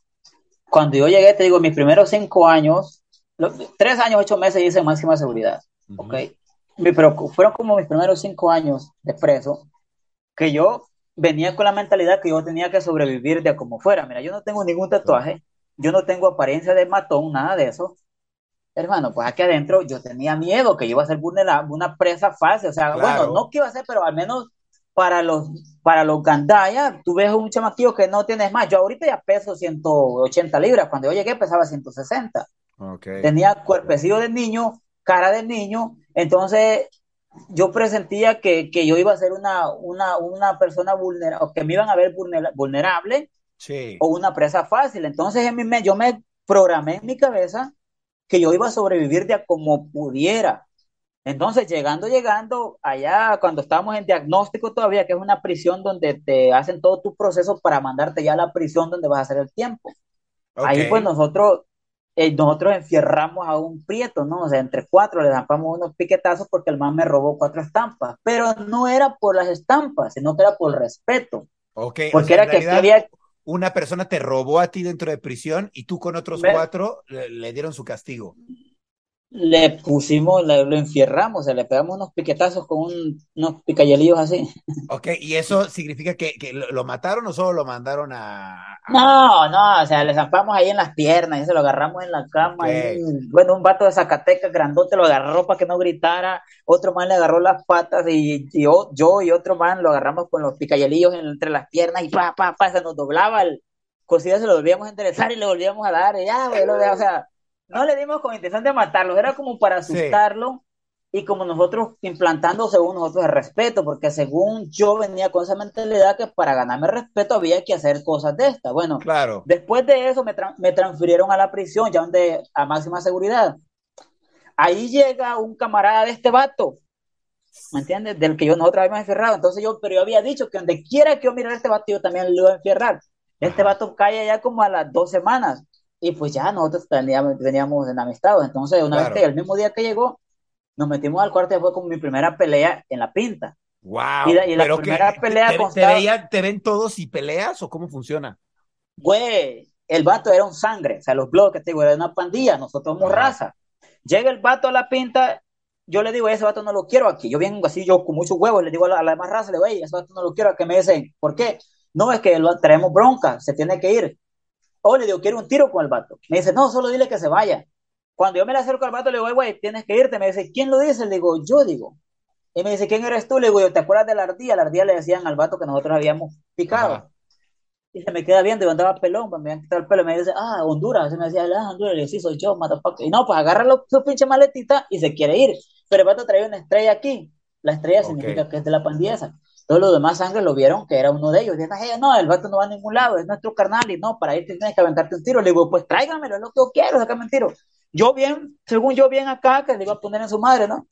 cuando yo llegué, te digo, mis primeros cinco años, lo- tres años, ocho meses hice máxima seguridad, ¿ok? Ujú, pero fueron como mis primeros cinco años de preso, que yo venía con la mentalidad que yo tenía que sobrevivir de como fuera. Mira, yo no tengo ningún tatuaje, yo no tengo apariencia de matón, nada de eso. Hermano, pues aquí adentro yo tenía miedo que yo iba a ser vulnerable, una presa fácil. O sea, Claro. bueno, no que iba a ser, pero al menos para los, para los gandaya, tú ves un chamaquillo que no tienes más. Yo ahorita ya peso 180 libras. Cuando yo llegué pesaba 160 Ok. tenía cuerpecillo de niño, cara de niño, entonces yo presentía que, que yo iba a ser una, una, una persona vulnerable, o que me iban a ver vulnera- vulnerable Sí. o una presa fácil. Entonces en mi me- yo me programé en mi cabeza que yo iba a sobrevivir de a como pudiera. Entonces, llegando, llegando, allá cuando estábamos en diagnóstico todavía, que es una prisión donde te hacen todo tu proceso para mandarte ya a la prisión donde vas a hacer el tiempo. Ahí pues nosotros, eh, nosotros enfierramos a un prieto, ¿no? O sea, entre cuatro le zampamos unos piquetazos porque el man me robó cuatro estampas. Pero no era por las estampas, sino que era por respeto. Ok. O Porque sea, era que había, una persona te robó a ti dentro de prisión y tú con otros me- cuatro le, le dieron su castigo. Le pusimos, le- lo enfierramos, o sea, le pegamos unos piquetazos con un- unos picayelillos así. Ok, ¿y eso significa que, que lo, lo mataron o solo lo mandaron a, a- No, no, o sea, le zampamos ahí en las piernas y se lo agarramos en la cama. Ok. ahí. Bueno, un vato de Zacatecas grandote lo agarró para que no gritara, otro man le agarró las patas y, y yo, yo y otro man lo agarramos con los picayelillos en- entre las piernas y pa, pa, pa, se nos doblaba el cosilla, se lo volvíamos a enderezar y le volvíamos a dar y ya, güey, o sea, no le dimos con intención de matarlos, era como para Sí. asustarlo y como nosotros implantando según nosotros el respeto, porque según yo venía con esa mentalidad que para ganarme respeto había que hacer cosas de estas. Bueno, Claro. después de eso me, tra- me transfirieron a la prisión, ya donde a máxima seguridad. Ahí llega un camarada de este vato, ¿me entiendes? Del que yo nosotros habíamos enferrado. Entonces yo, pero yo había dicho que donde quiera que yo mirara a este vato, yo también lo iba a enferrar. Este vato cae ya como a las dos semanas. Y pues ya nosotros teníamos, teníamos en amistad. Entonces, una Claro. vez que el mismo día que llegó, nos metimos al cuarto y fue como mi primera pelea en la pinta. Wow. Y la- y la Pero que primera te, pelea te- te veían- te ven todos y peleas o cómo funciona? Güey, el vato era un sangre, o sea, los blogs que te digo, era una pandilla, nosotros somos Ajá. raza. Llega el vato a la pinta, yo le digo, ese vato no lo quiero aquí. Yo vengo así, yo con muchos huevos, le digo a la, a la demás raza, le digo, "Ey, ese vato no lo quiero aquí. Me dicen, ¿por qué? No, es que lo, traemos bronca, se tiene que ir. O le digo, quiero un tiro con el vato. Me dice, no, solo dile que se vaya. Cuando yo me le acerco al vato, le digo, "Ey, güey, tienes que irte. Me dice, ¿quién lo dice? Le digo, yo digo. Y me dice, ¿quién eres tú? Le digo, yo, ¿te acuerdas de la ardilla? La ardilla le decían al vato que nosotros habíamos picado. Ajá. Y se me queda viendo, yo andaba pelón, pues me habían quitado el pelo, y me dice, ah, Honduras, y me decía, ah, Honduras, le digo, sí, soy yo, motherfucker. Y no, pues agarra lo- su pinche maletita y se quiere ir. Pero el vato traía una estrella aquí. La estrella significa que es de la pandilla esa. Todos los demás sangre lo vieron que era uno de ellos. Dicen, "Ay, no, el vato no va a ningún lado, es nuestro carnal, y no, para irte tienes que aventarte un tiro. Le digo, pues tráigamelo, es lo que yo quiero, sácame un tiro. Yo bien, según yo bien acá, que le iba a poner en su madre, ¿no?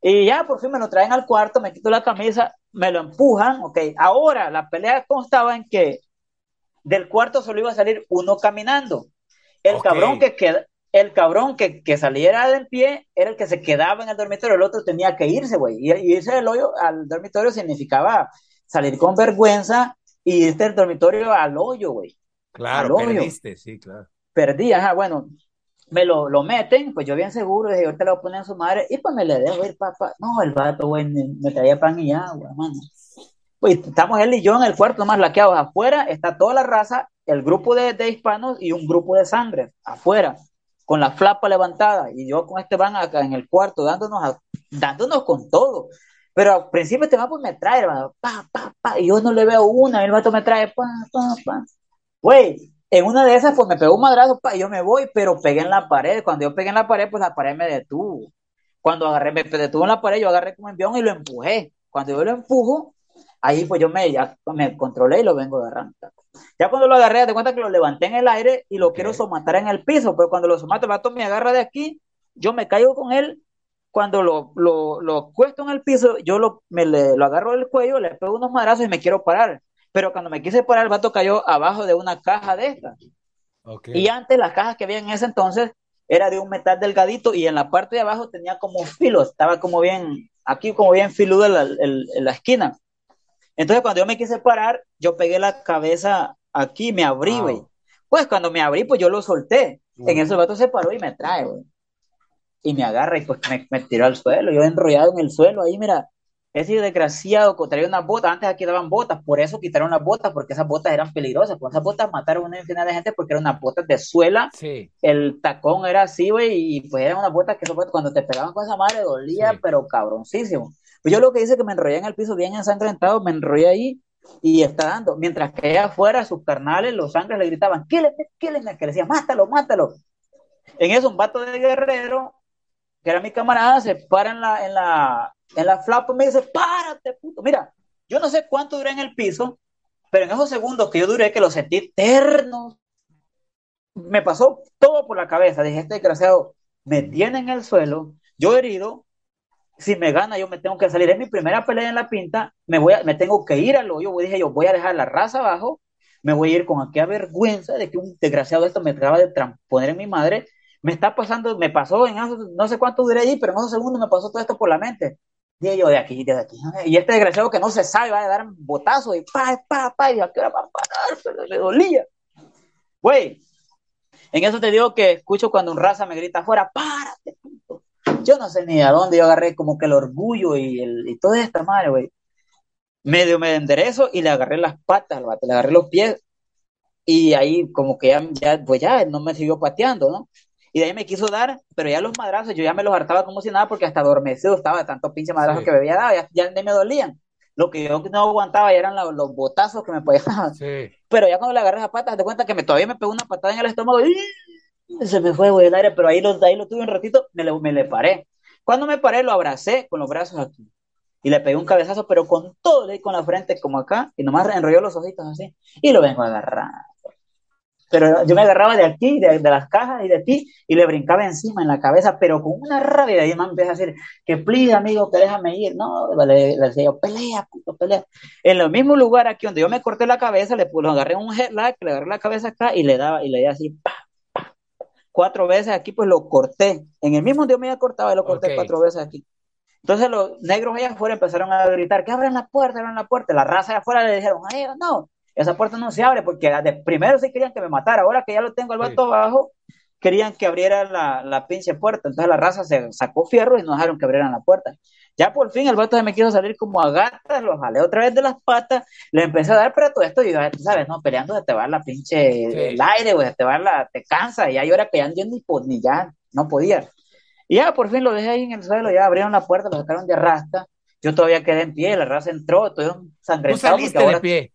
Y ya por fin me lo traen al cuarto, me quito la camisa, me lo empujan, ok. Ahora la pelea constaba en que del cuarto solo iba a salir uno caminando. El cabrón que queda, el cabrón que, que saliera de pie era el que se quedaba en el dormitorio, el otro tenía que irse, güey. Y, y irse del hoyo al dormitorio significaba salir con vergüenza y irte del dormitorio al hoyo, güey Claro, al hoyo. perdiste, sí, claro. perdí, ajá, bueno, me lo, lo meten, pues yo bien seguro, dije, ahorita lo voy a poner en su madre, y pues me le dejo ir, papá. No, el vato, güey, me, me traía pan y agua, mano. Pues estamos él y yo en el cuarto, más laqueados. Afuera está toda la raza, el grupo de, de hispanos y un grupo de sangre, afuera, con la flapa levantada, y yo con este van acá en el cuarto, dándonos, dándonos con todo. Pero al principio este pues me trae, hermano, pa, pa, pa, y yo no le veo una, el vato me trae, pa, pa, pa. Güey, en una de esas, pues me pegó un madrazo, pa, y yo me voy, pero pegué en la pared. Cuando yo pegué en la pared, pues la pared me detuvo. Cuando agarré, me detuvo en la pared, yo agarré como envión y lo empujé. Cuando yo lo empujo, ahí pues yo me, ya, me controlé y lo vengo agarrando. Ya cuando lo agarré, te cuenta que lo levanté en el aire y lo quiero somatar en el piso, pero cuando lo somato, el vato me agarra de aquí, yo me caigo con él. Cuando lo, lo, lo cuesto en el piso, yo lo, me le, lo agarro del cuello, le pego unos madrazos y me quiero parar. Pero cuando me quise parar, el vato cayó abajo de una caja de estas. Y antes las cajas que había en ese entonces era de un metal delgadito y en la parte de abajo tenía como filo, estaba como bien, aquí como bien filudo en la, en- en la esquina. Entonces cuando yo me quise parar, yo pegué la cabeza aquí, me abrí, Wow. güey. Pues cuando me abrí, pues yo lo solté. En eso el vato se paró y me trae, güey. y me agarra y pues me, me tiró al suelo, yo enrollado en el suelo, ahí mira, ese desgraciado traía unas botas, antes aquí daban botas, por eso quitaron las botas, porque esas botas eran peligrosas, con esas botas mataron a una infinidad de gente porque eran unas botas de suela, Sí. el tacón era así, güey, y pues eran unas botas que cuando te pegaban con esa madre dolía, Sí. pero cabroncísimo. Pues yo lo que hice que me enrollé en el piso bien ensangrentado, me enrollé ahí y está dando, mientras que allá afuera sus carnales, los sangres le gritaban, kíleme, kíleme, que le decía, mátalo, mátalo. En eso un vato de guerrero, que era mi camarada, se para en la, en la, en la flapa y me dice, párate, puto. Mira, yo no sé cuánto duré en el piso, pero en esos segundos que yo duré, que lo sentí eternos, me pasó todo por la cabeza. Dije, este desgraciado me tiene en el suelo, yo herido, si me gana yo me tengo que salir. Es mi primera pelea en la pinta, me, voy a, me tengo que ir al hoyo. Dije yo, voy a dejar la raza abajo, me voy a ir con aquella vergüenza de que un desgraciado de esto me acaba de poner en mi madre. Me está pasando, me pasó en no sé cuánto duré ahí, pero en esos segundos me pasó todo esto por la mente. Dije yo, de aquí, de aquí. Y este desgraciado que no se sabe, va a dar botazo y pa, pa, pa, y a qué hora va a parar, le dolía. Güey, en eso te digo que escucho cuando un raza me grita afuera, párate. Yo no sé ni a dónde yo agarré como que el orgullo y, el, y toda esta madre, güey. Medio me enderezo y le agarré las patas al vato, le agarré los pies y ahí como que ya, ya, pues ya no me siguió pateando, ¿no? Y de ahí me quiso dar, pero ya los madrazos yo ya me los hartaba como si nada porque hasta adormecido estaba de tanto pinche madrazo Sí. que me había dado, ya, ya ni me dolían. Lo que yo no aguantaba ya eran la- los botazos que me pegaban. Sí. Pero ya cuando le agarré las patas, te cuenta que me, todavía me pegó una patada en el estómago y se me fue, güey, el aire, pero ahí lo, ahí lo tuve un ratito, me le, me le paré. Cuando me paré, lo abracé con los brazos aquí. Y le pegué un cabezazo, pero con todo, le di con la frente como acá, y nomás enrolló los ojitos así, y lo vengo a agarrar. Pero yo me agarraba de aquí, de, de las cajas y de ti, y le brincaba encima en la cabeza, pero con una rabia, y me empieza a decir, que please, amigo, que déjame ir. No, le, le decía yo, pelea, puto, pelea. En el mismo lugar aquí donde yo me corté la cabeza, le lo agarré un headlock, le agarré la cabeza acá y le daba, y le di así, pa, pa. Cuatro veces aquí, pues lo corté. En el mismo yo me había cortado, y lo corté cuatro veces aquí. Entonces los negros allá afuera empezaron a gritar, que abran la puerta, abran la puerta. La raza allá afuera le dijeron, ay, no, esa puerta no se abre, porque de primero sí querían que me matara, ahora que ya lo tengo al vato abajo, querían que abriera la, la pinche puerta. Entonces la raza se sacó fierro y no dejaron que abrieran la puerta. Ya por fin el vato se me quiso salir como a gatas, lo jalé otra vez de las patas, le empecé a dar, pero todo esto, y yo, tú sabes, no, peleando se te va la pinche, Sí. el aire, güey, te va la, te cansa, y ya yo era que ya ni, po- ni ya, no podía. Y ya por fin lo dejé ahí en el suelo, ya abrieron la puerta, lo sacaron de arrastra, yo todavía quedé en pie, la raza entró, todo Tú sangrentado. porque saliste ahora- de pie.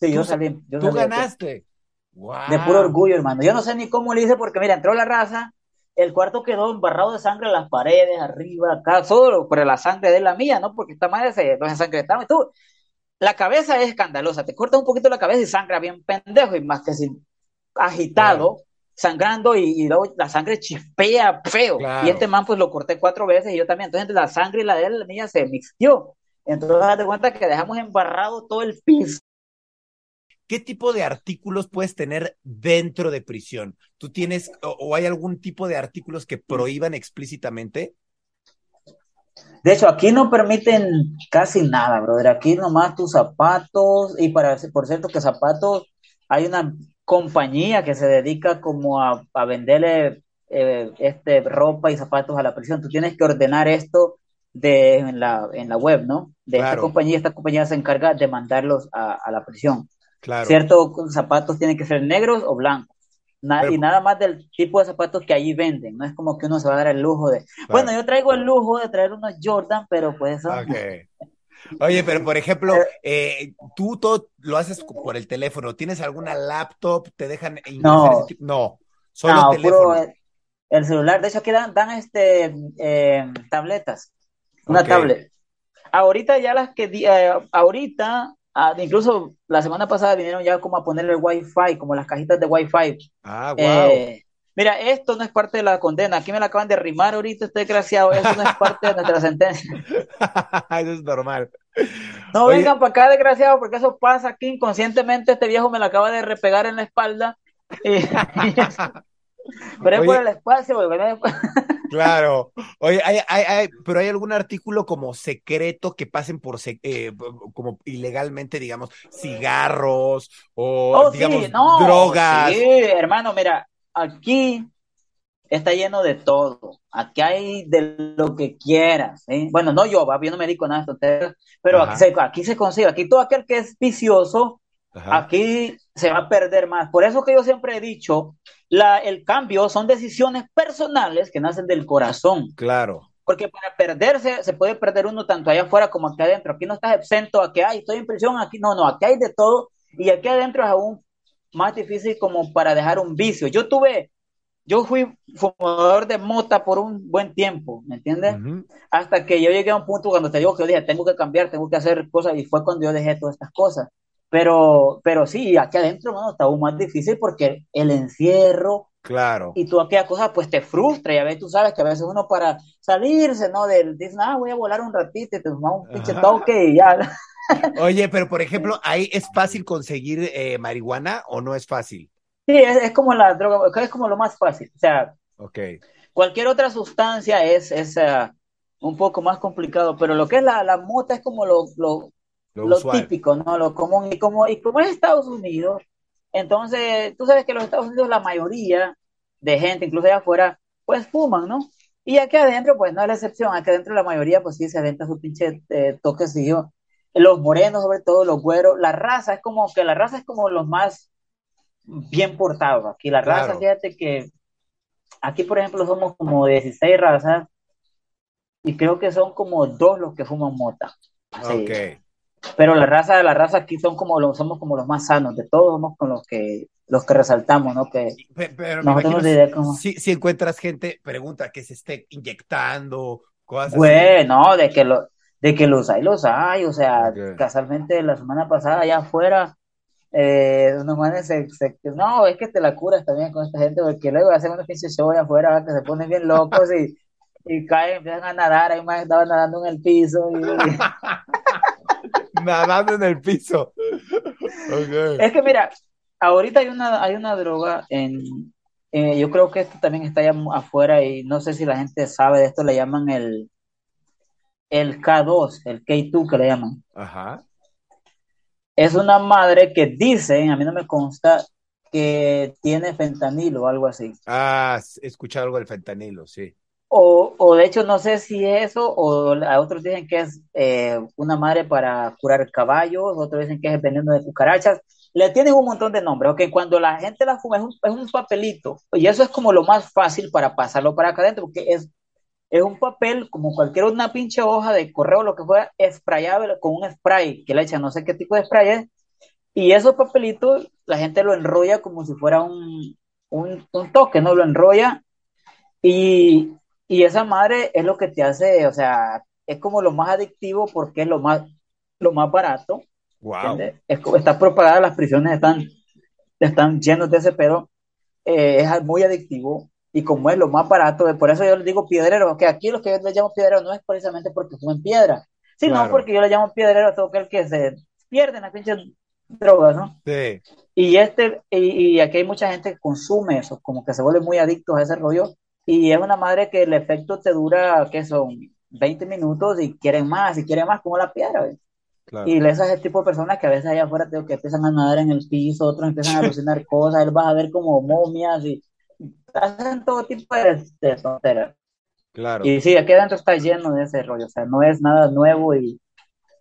Sí, yo tú- salí, yo Tú salí de ganaste. Wow. De puro orgullo, hermano. Yo no sé ni cómo le hice porque, mira, entró la raza, el cuarto quedó embarrado de sangre en las paredes, arriba, acá, solo, pero la sangre de la mía, ¿no? Porque esta madre se los ensangrentaron y tú. La cabeza es escandalosa, te cortas un poquito la cabeza y sangra bien pendejo, y más que si agitado, sangrando, y, y luego la sangre chispea feo. Claro. Y este man, pues lo corté cuatro veces y yo también. Entonces la sangre y la de la mía, se mixtió. Entonces, date cuenta que dejamos embarrado todo el piso. ¿Qué tipo de artículos puedes tener dentro de prisión? ¿Tú tienes o, o hay algún tipo de artículos que prohíban explícitamente? De hecho, aquí no permiten casi nada, brother. Aquí nomás tus zapatos, y para, por cierto que zapatos, hay una compañía que se dedica como a, a venderle eh, este, ropa y zapatos a la prisión. Tú tienes que ordenar esto de, en, la, en la web, ¿no? De esta compañía, esta compañía se encarga de mandarlos a, a la prisión. Claro. Ciertos zapatos tienen que ser negros o blancos. Na- Pero- y nada más del tipo de zapatos que allí venden. No es como que uno se va a dar el lujo de, bueno, yo traigo el lujo de traer unos Jordan, pero pues eso. Oye, pero por ejemplo, eh, tú todo lo haces por el teléfono. ¿Tienes alguna laptop? ¿Te dejan No. ese tipo? No, solo No, teléfono. puro el, el celular. De hecho, aquí dan, dan este eh, tabletas. Una Ok. tablet. Ahorita ya las que di- eh, ahorita, ah, incluso la semana pasada vinieron ya como a poner el Wi-Fi, como las cajitas de Wi-Fi. Ah, wow. Eh, mira, esto no es parte de la condena. Aquí me la acaban de rimar ahorita, este desgraciado. Esto no es parte de nuestra sentencia. Eso es normal. No Oye. vengan para acá, desgraciado, porque eso pasa aquí inconscientemente. Este viejo me la acaba de repegar en la espalda. Y- pero es por el espacio, ¿verdad? Claro. Oye, hay, hay, hay- pero hay algún artículo como secreto que pasen por eh, como ilegalmente, digamos, cigarros o Oh, digamos sí, no, drogas. sí, hermano, mira, aquí está lleno de todo. Aquí hay de lo que quieras. ¿eh? Bueno, no yo, yo no me dedico a nada de tonterías, pero aquí se, aquí se, consigue. Aquí todo aquel que es vicioso, Ajá. aquí se va a perder más. Por eso que yo siempre he dicho, la, el cambio son decisiones personales que nacen del corazón. Claro. Porque para perderse, se puede perder uno tanto allá afuera como aquí adentro. Aquí no estás exento a que, ay, estoy en prisión, aquí no, no, aquí hay de todo. Y aquí adentro es aún más difícil como para dejar un vicio. Yo tuve, yo fui fumador de mota por un buen tiempo, ¿me entiendes? Hasta que yo llegué a un punto cuando te digo que yo dije, tengo que cambiar, tengo que hacer cosas, y fue cuando yo dejé todas estas cosas. Pero, pero sí, aquí adentro, no, está aún más difícil porque el encierro, Claro. Y tú aquella cosa pues te frustra y a veces tú sabes que a veces uno para salirse, ¿no? Del, dice, ah, voy a volar un ratito y te tomas un pinche toque y ya. Oye, pero por ejemplo, ¿ahí es fácil conseguir eh, marihuana o no es fácil? Sí, es, es, como la droga, es como lo más fácil. O sea, okay. cualquier otra sustancia es, es uh, un poco más complicado, pero lo que es la, la mota es como lo, lo, lo, lo típico, ¿no? Lo común. Y como, y como es Estados Unidos, entonces, tú sabes que en los Estados Unidos la mayoría de gente, incluso allá afuera, pues fuman, ¿no? Y aquí adentro, pues no es la excepción, aquí adentro la mayoría, pues sí, se aventa su pinche eh, toquecillo. Los morenos, sobre todo, los güeros, la raza es como que la raza es como los más bien portados aquí. La raza, claro. fíjate que aquí, por ejemplo, somos como 16 razas y creo que son como dos los que fuman mota. Sí. Ok. Pero la raza de la raza aquí son como los, somos como los más sanos, de todos somos con los que los que resaltamos, ¿no? Que pero, pero no tenemos idea cómo... si, si, encuentras gente, pregunta que se esté inyectando, cosas bueno, así. de que lo, de que los hay, los hay, o sea, okay. casualmente la semana pasada allá afuera, eh, unos manes se, se, no, es que te la curas también con esta gente, porque luego hacen unos pinches show allá afuera que se ponen bien locos y, y caen, empiezan a nadar, ahí más estaban nadando en el piso y... nadando en el piso. Okay. Es que mira, ahorita hay una, hay una droga en, eh, yo creo que esto también está allá afuera y no sé si la gente sabe de esto, le llaman el, el K2, el K2 que le llaman. Ajá. Es una madre que dicen, a mí no me consta, que tiene fentanilo o algo así. Ah, he escuchado algo del fentanilo, sí. O, o, de hecho no sé si es eso, o a otros dicen que es eh, una madre para curar caballos, otros dicen que es el de cucarachas, le tienen un montón de nombres, ok, cuando la gente la fuma es un, es un, papelito, y eso es como lo más fácil para pasarlo para acá adentro, porque es, es un papel como cualquier una pinche hoja de correo, lo que fuera, sprayable con un spray, que le echan no sé qué tipo de spray es, y esos papelitos la gente lo enrolla como si fuera un, un, un toque, ¿no? Lo enrolla y, y esa madre es lo que te hace, o sea, es como lo más adictivo porque es lo más, lo más barato. Wow. Es, está propagada, las prisiones están, están llenos de ese pedo. Eh, es muy adictivo y como es lo más barato, por eso yo le digo piedrero, que aquí los que yo le llamo piedrero no es precisamente porque fumen piedra, sino claro. porque yo le llamo piedrero a todo aquel que se pierde en las pinches drogas, ¿no? Sí. Y, este, y, y aquí hay mucha gente que consume eso, como que se vuelve muy adictos a ese rollo y es una madre que el efecto te dura, ¿qué son? 20 minutos y quieren más, y quieren más, como la piedra. Claro. Y ese es el tipo de personas que a veces allá afuera tengo que empiezan a nadar en el piso, otros empiezan a alucinar cosas, él vas a ver como momias y hacen todo tipo de, de tonteras. Claro. Y sí, aquí adentro está lleno de ese rollo, o sea, no es nada nuevo y,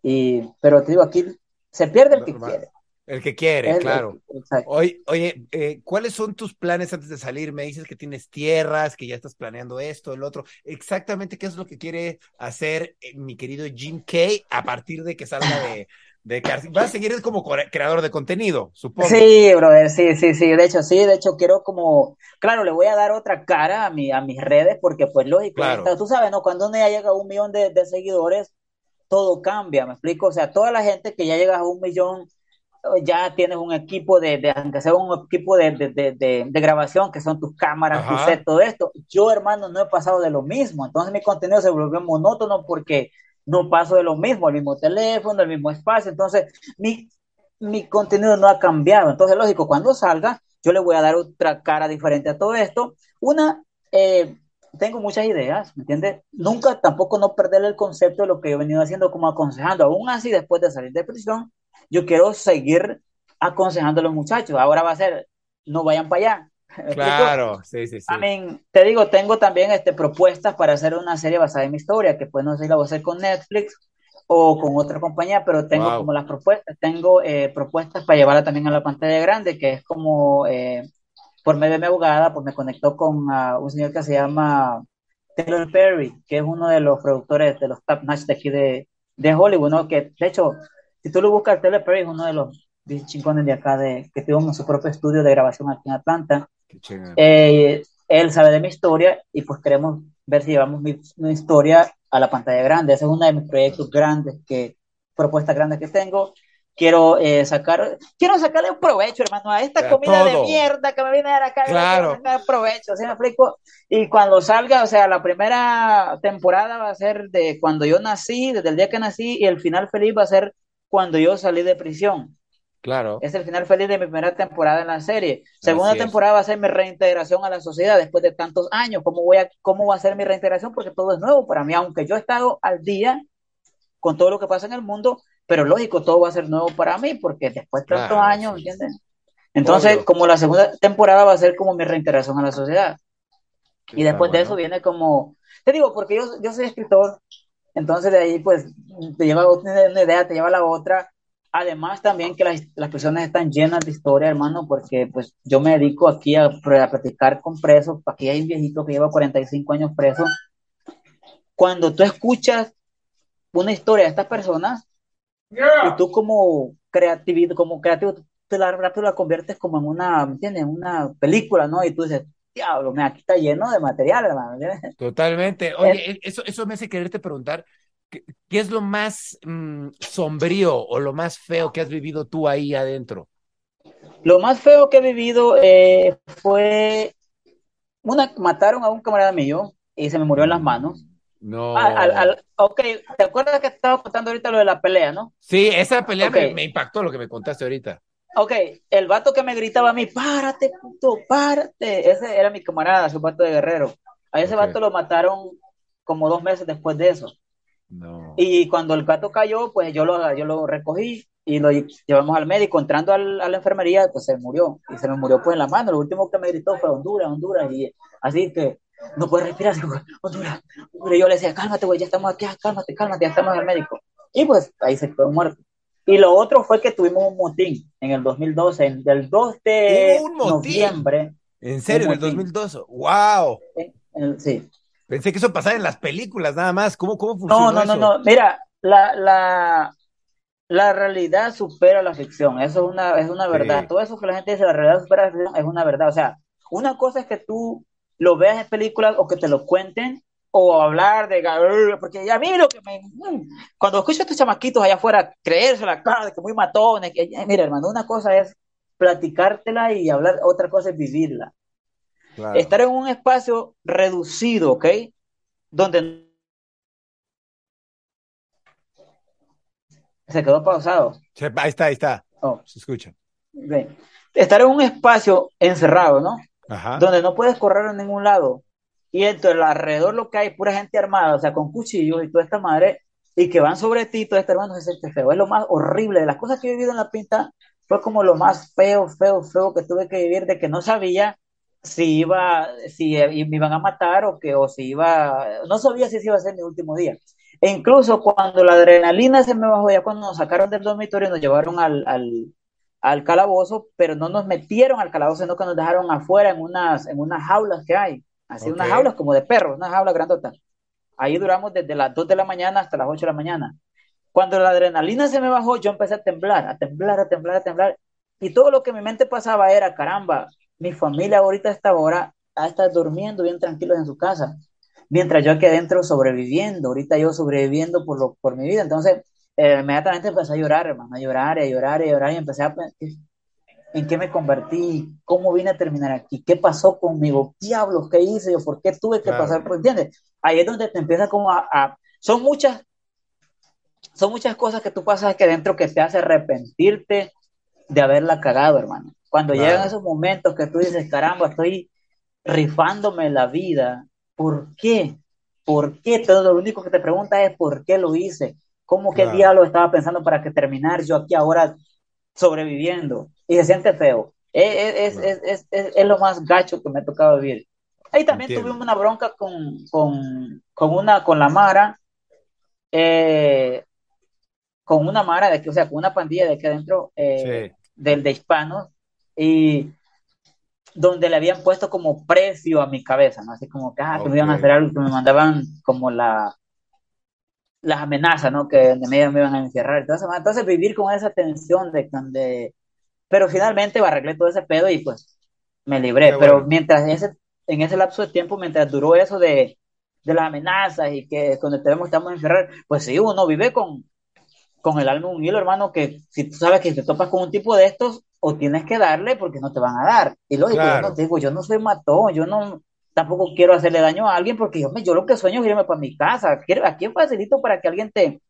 y pero te digo, aquí se pierde el que quiere. El que quiere, El- claro. Oye, oye eh, ¿cuáles son tus planes antes de salir? Me dices que tienes tierras, que ya estás planeando esto, el otro. Exactamente, ¿qué es lo que quiere hacer eh, mi querido Jim Kay a partir de que salga de, de cárcel? Vas a seguir como creador de contenido, supongo. Sí, brother, sí, sí, sí, de hecho, sí, de hecho quiero como, claro, le voy a dar otra cara a mi, a mis redes, porque pues lógico, Claro. tú sabes, ¿no? Cuando uno ya llega a un millón de, de seguidores, todo cambia, ¿me explico? O sea, toda la gente que ya llega a un millón, ya tienes un equipo de, de aunque sea un equipo de, de, de, grabación, que son tus cámaras, tu Ajá. set, todo esto. Yo, hermano, no he pasado de lo mismo, entonces mi contenido se volvió monótono porque no paso de lo mismo, el mismo teléfono, el mismo espacio, entonces mi, mi contenido no ha cambiado. Entonces, lógico, cuando salga, yo le voy a dar otra cara diferente a todo esto. Una, eh, tengo muchas ideas, ¿me entiendes? Nunca tampoco no perder el concepto de lo que yo he venido haciendo como aconsejando. Aún así, después de salir de prisión, yo quiero seguir aconsejando a los muchachos. Ahora va a ser, no vayan para allá. Claro, sí, sí, sí. I mean, te digo, tengo también este, propuestas para hacer una serie basada en mi historia, que pues no sé si la voy a hacer con Netflix o con otra compañía, pero tengo Wow. como las propuestas, tengo eh, propuestas para llevarla también a la pantalla grande, que es como eh, por medio de mi abogada, pues me conectó con ah, un señor que se llama Taylor Perry, que es uno de los productores de los top notch de aquí de, de Hollywood, ¿no? Que de hecho, si tú lo buscas, Taylor Perry es uno de los chingones de acá, de, que tuvo su propio estudio de grabación aquí en Atlanta. Eh, él sabe de mi historia y pues queremos ver si llevamos mi, mi historia a la pantalla grande. Ese es uno de mis proyectos grandes, que, propuestas grandes que tengo. Quiero eh, sacar, quiero sacarle un provecho, hermano, a esta comida de todo. mierda que me viene a dar acá. Claro. Quiero sacar provecho, ¿sí me explico? Y cuando salga, o sea, la primera temporada va a ser de cuando yo nací, desde el día que nací, y el final feliz va a ser cuando yo salí de prisión. Claro. Es el final feliz de mi primera temporada en la serie. Segunda Así es. temporada va a ser mi reintegración a la sociedad después de tantos años. ¿Cómo, voy a, ¿Cómo va a ser mi reintegración? Porque todo es nuevo para mí, aunque yo he estado al día con todo lo que pasa en el mundo, pero lógico, todo va a ser nuevo para mí, porque después de tantos Claro, años, sí. ¿entiendes? Entonces, Obvio. como la segunda temporada va a ser como mi reintegración a la sociedad. Y Está después de eso viene como, te digo, porque yo, yo soy escritor, entonces de ahí pues te lleva una idea, te lleva a la otra. Además también que las, las personas están llenas de historia, hermano, porque pues yo me dedico aquí a, a platicar con presos, aquí hay un viejito que lleva 45 años preso. Cuando tú escuchas una historia de estas personas, y tú como creativo, como creativo, te la, rápido la conviertes como en una, ¿me entiendes? En una película, ¿no? Y tú dices, diablo, aquí está lleno de material, hermano. Totalmente. Oye, e- eso, eso me hace quererte preguntar, ¿qué, qué es lo más mm, sombrío o lo más feo que has vivido tú ahí adentro? Lo más feo que he vivido eh, fue una, mataron a un camarada mío y se me murió en las manos. No. Al- al- al- ok, ¿te acuerdas que estaba contando ahorita lo de la pelea, no? Sí, esa pelea me impactó lo que me contaste ahorita. Ok, el vato que me gritaba a mí, párate, puto, párate. Ese era mi camarada, su vato de guerrero. A ese Ok. vato lo mataron como dos meses después de eso. No. Y cuando el gato cayó, pues yo lo, yo lo recogí y lo llevamos al médico. Entrando al- a la enfermería, pues se murió. Y se me murió pues en la mano. Lo último que me gritó fue Honduras, Honduras. Y así que no puede respirar. Honduras, Honduras. Y yo le decía, cálmate, güey, ya estamos aquí, ah, cálmate, cálmate, ya estamos en el médico. Y pues ahí se quedó muerto. Y lo otro fue que tuvimos un motín en el 2012, en- del 2 de noviembre. En serio, en el Un motín. 2012. ¡Wow! en- en- sí. Pensé que eso pasaba en las películas nada más. ¿Cómo, cómo funcionó No, no, no, no. Mira, la, la, la realidad supera la ficción. Eso es una, es una verdad. Sí. Todo eso que la gente dice, la realidad supera la ficción, es una verdad. O sea, una cosa es que tú lo veas en películas o que te lo cuenten o hablar de... Porque a mí lo que me... Cuando escucho a estos chamaquitos allá afuera creerse la cara de que muy matones, que, eh, mira, hermano, una cosa es platicártela y hablar, otra cosa es vivirla. Claro. Estar en un espacio reducido, ¿ok? Donde se quedó pausado. Ahí está, ahí está. Oh, Se escucha. ok. Estar en un espacio encerrado, ¿no? Ajá. Donde no puedes correr a ningún lado. Y entonces alrededor lo que hay, pura gente armada, o sea, con cuchillos y toda esta madre, y que van sobre ti, todo este hermano se siente feo. Es lo más horrible. De las cosas que he vivido en la pinta, fue como lo más feo, feo, feo que tuve que vivir, de que no sabía si iba, si me iban a matar o que, o si iba, no sabía si ese iba a ser mi último día. E incluso cuando la adrenalina se me bajó, ya cuando nos sacaron del dormitorio, nos llevaron al, al, al calabozo, pero no nos metieron al calabozo, sino que nos dejaron afuera en unas, en unas jaulas que hay, así unas jaulas como de perros, unas jaulas grandotas. Ahí duramos desde las 2 de la mañana hasta las 8 de la mañana. Cuando la adrenalina se me bajó, yo empecé a temblar, a temblar, a temblar, a temblar. Y todo lo que en mi mente pasaba era, caramba, mi familia ahorita a esta hora a estar durmiendo bien tranquilos en su casa, mientras yo aquí adentro sobreviviendo, ahorita yo sobreviviendo por, lo, por mi vida. Entonces, eh, inmediatamente empecé a llorar, hermano, a llorar, a llorar, a llorar, y empecé a ¿en qué me convertí? ¿Cómo vine a terminar aquí? ¿Qué pasó conmigo? Diablos, ¿qué hice yo? ¿Por qué tuve que Claro. pasar? por ¿Entiendes? Ahí es donde te empieza como a, a- Son muchas son muchas cosas que tú pasas aquí adentro que te hace arrepentirte de haberla cagado, hermano. Cuando Claro. llegan esos momentos que tú dices, caramba, estoy rifándome la vida. ¿Por qué? ¿Por qué? Todo lo único que te pregunta es ¿por qué lo hice? ¿Cómo qué Claro. diablo estaba pensando para que terminar yo aquí ahora sobreviviendo? Y se siente feo. Es, es, es, es, lo más gacho que me ha tocado vivir. Ahí también tuvimos una bronca con, con, con, una, con la Mara, eh, con una Mara, de que, o sea, con una pandilla de aquí adentro, eh, del de hispanos, y donde le habían puesto como precio a mi cabeza, ¿no? Así como que, ah, que me iban a hacer algo, que me mandaban como la, las amenazas, ¿no? Que me, me iban a encerrar. Entonces, entonces vivir con esa tensión de, de... Pero finalmente arreglé todo ese pedo y pues me libré. Pero mientras ese, en ese lapso de tiempo, mientras duró eso de, de las amenazas y que cuando tenemos estamos encerrar, pues sí, uno vive con, con el alma un hilo, hermano, que si tú sabes que te topas con un tipo de estos, o tienes que darle porque no te van a dar. Y lógico, yo no digo, yo no soy matón, yo no tampoco quiero hacerle daño a alguien porque yo, yo lo que sueño es irme para mi casa. Aquí es facilito para que alguien te,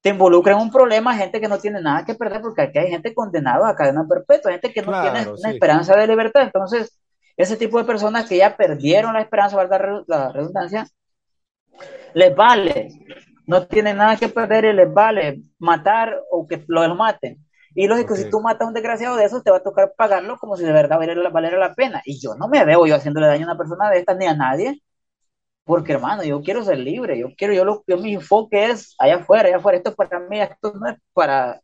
te involucre en un problema, gente que no tiene nada que perder, porque aquí hay gente condenada a cadena perpetua, gente que no tiene una esperanza de libertad. Entonces, ese tipo de personas que ya perdieron la esperanza, valga la redundancia, les vale, no tienen nada que perder y les vale matar o que lo maten. Y lógico, si tú matas a un desgraciado de esos, te va a tocar pagarlo como si de verdad valiera, la pena. Y yo no me veo yo haciéndole daño a una persona de estas ni a nadie, porque hermano, yo quiero ser libre, yo quiero, yo lo mi enfoque es allá afuera, allá afuera, esto para mí, esto no es para,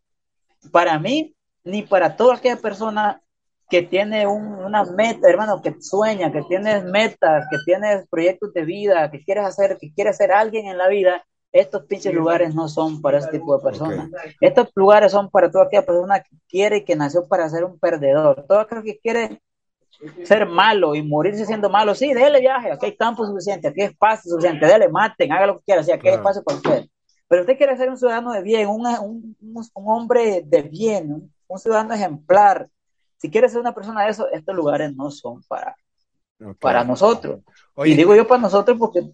para mí, ni para toda aquella persona que tiene una meta, hermano, que sueña, que tienes metas, que tienes proyectos de vida, que quieres hacer, que quieres ser alguien en la vida, estos pinches lugares no son para ese tipo de personas. Estos lugares son para toda aquella persona que quiere y que nació para ser un perdedor. Todo aquel que quiere ser malo y morirse siendo malo, sí, déle viaje, aquí hay campo suficiente, aquí hay espacio suficiente, déle, maten, haga lo que quiera, sí, aquí hay espacio para usted. Pero usted quiere ser un ciudadano de bien, un, un, un hombre de bien, un, ciudadano ejemplar. Si quiere ser una persona de eso, estos lugares no son para, para nosotros. Y digo yo para nosotros porque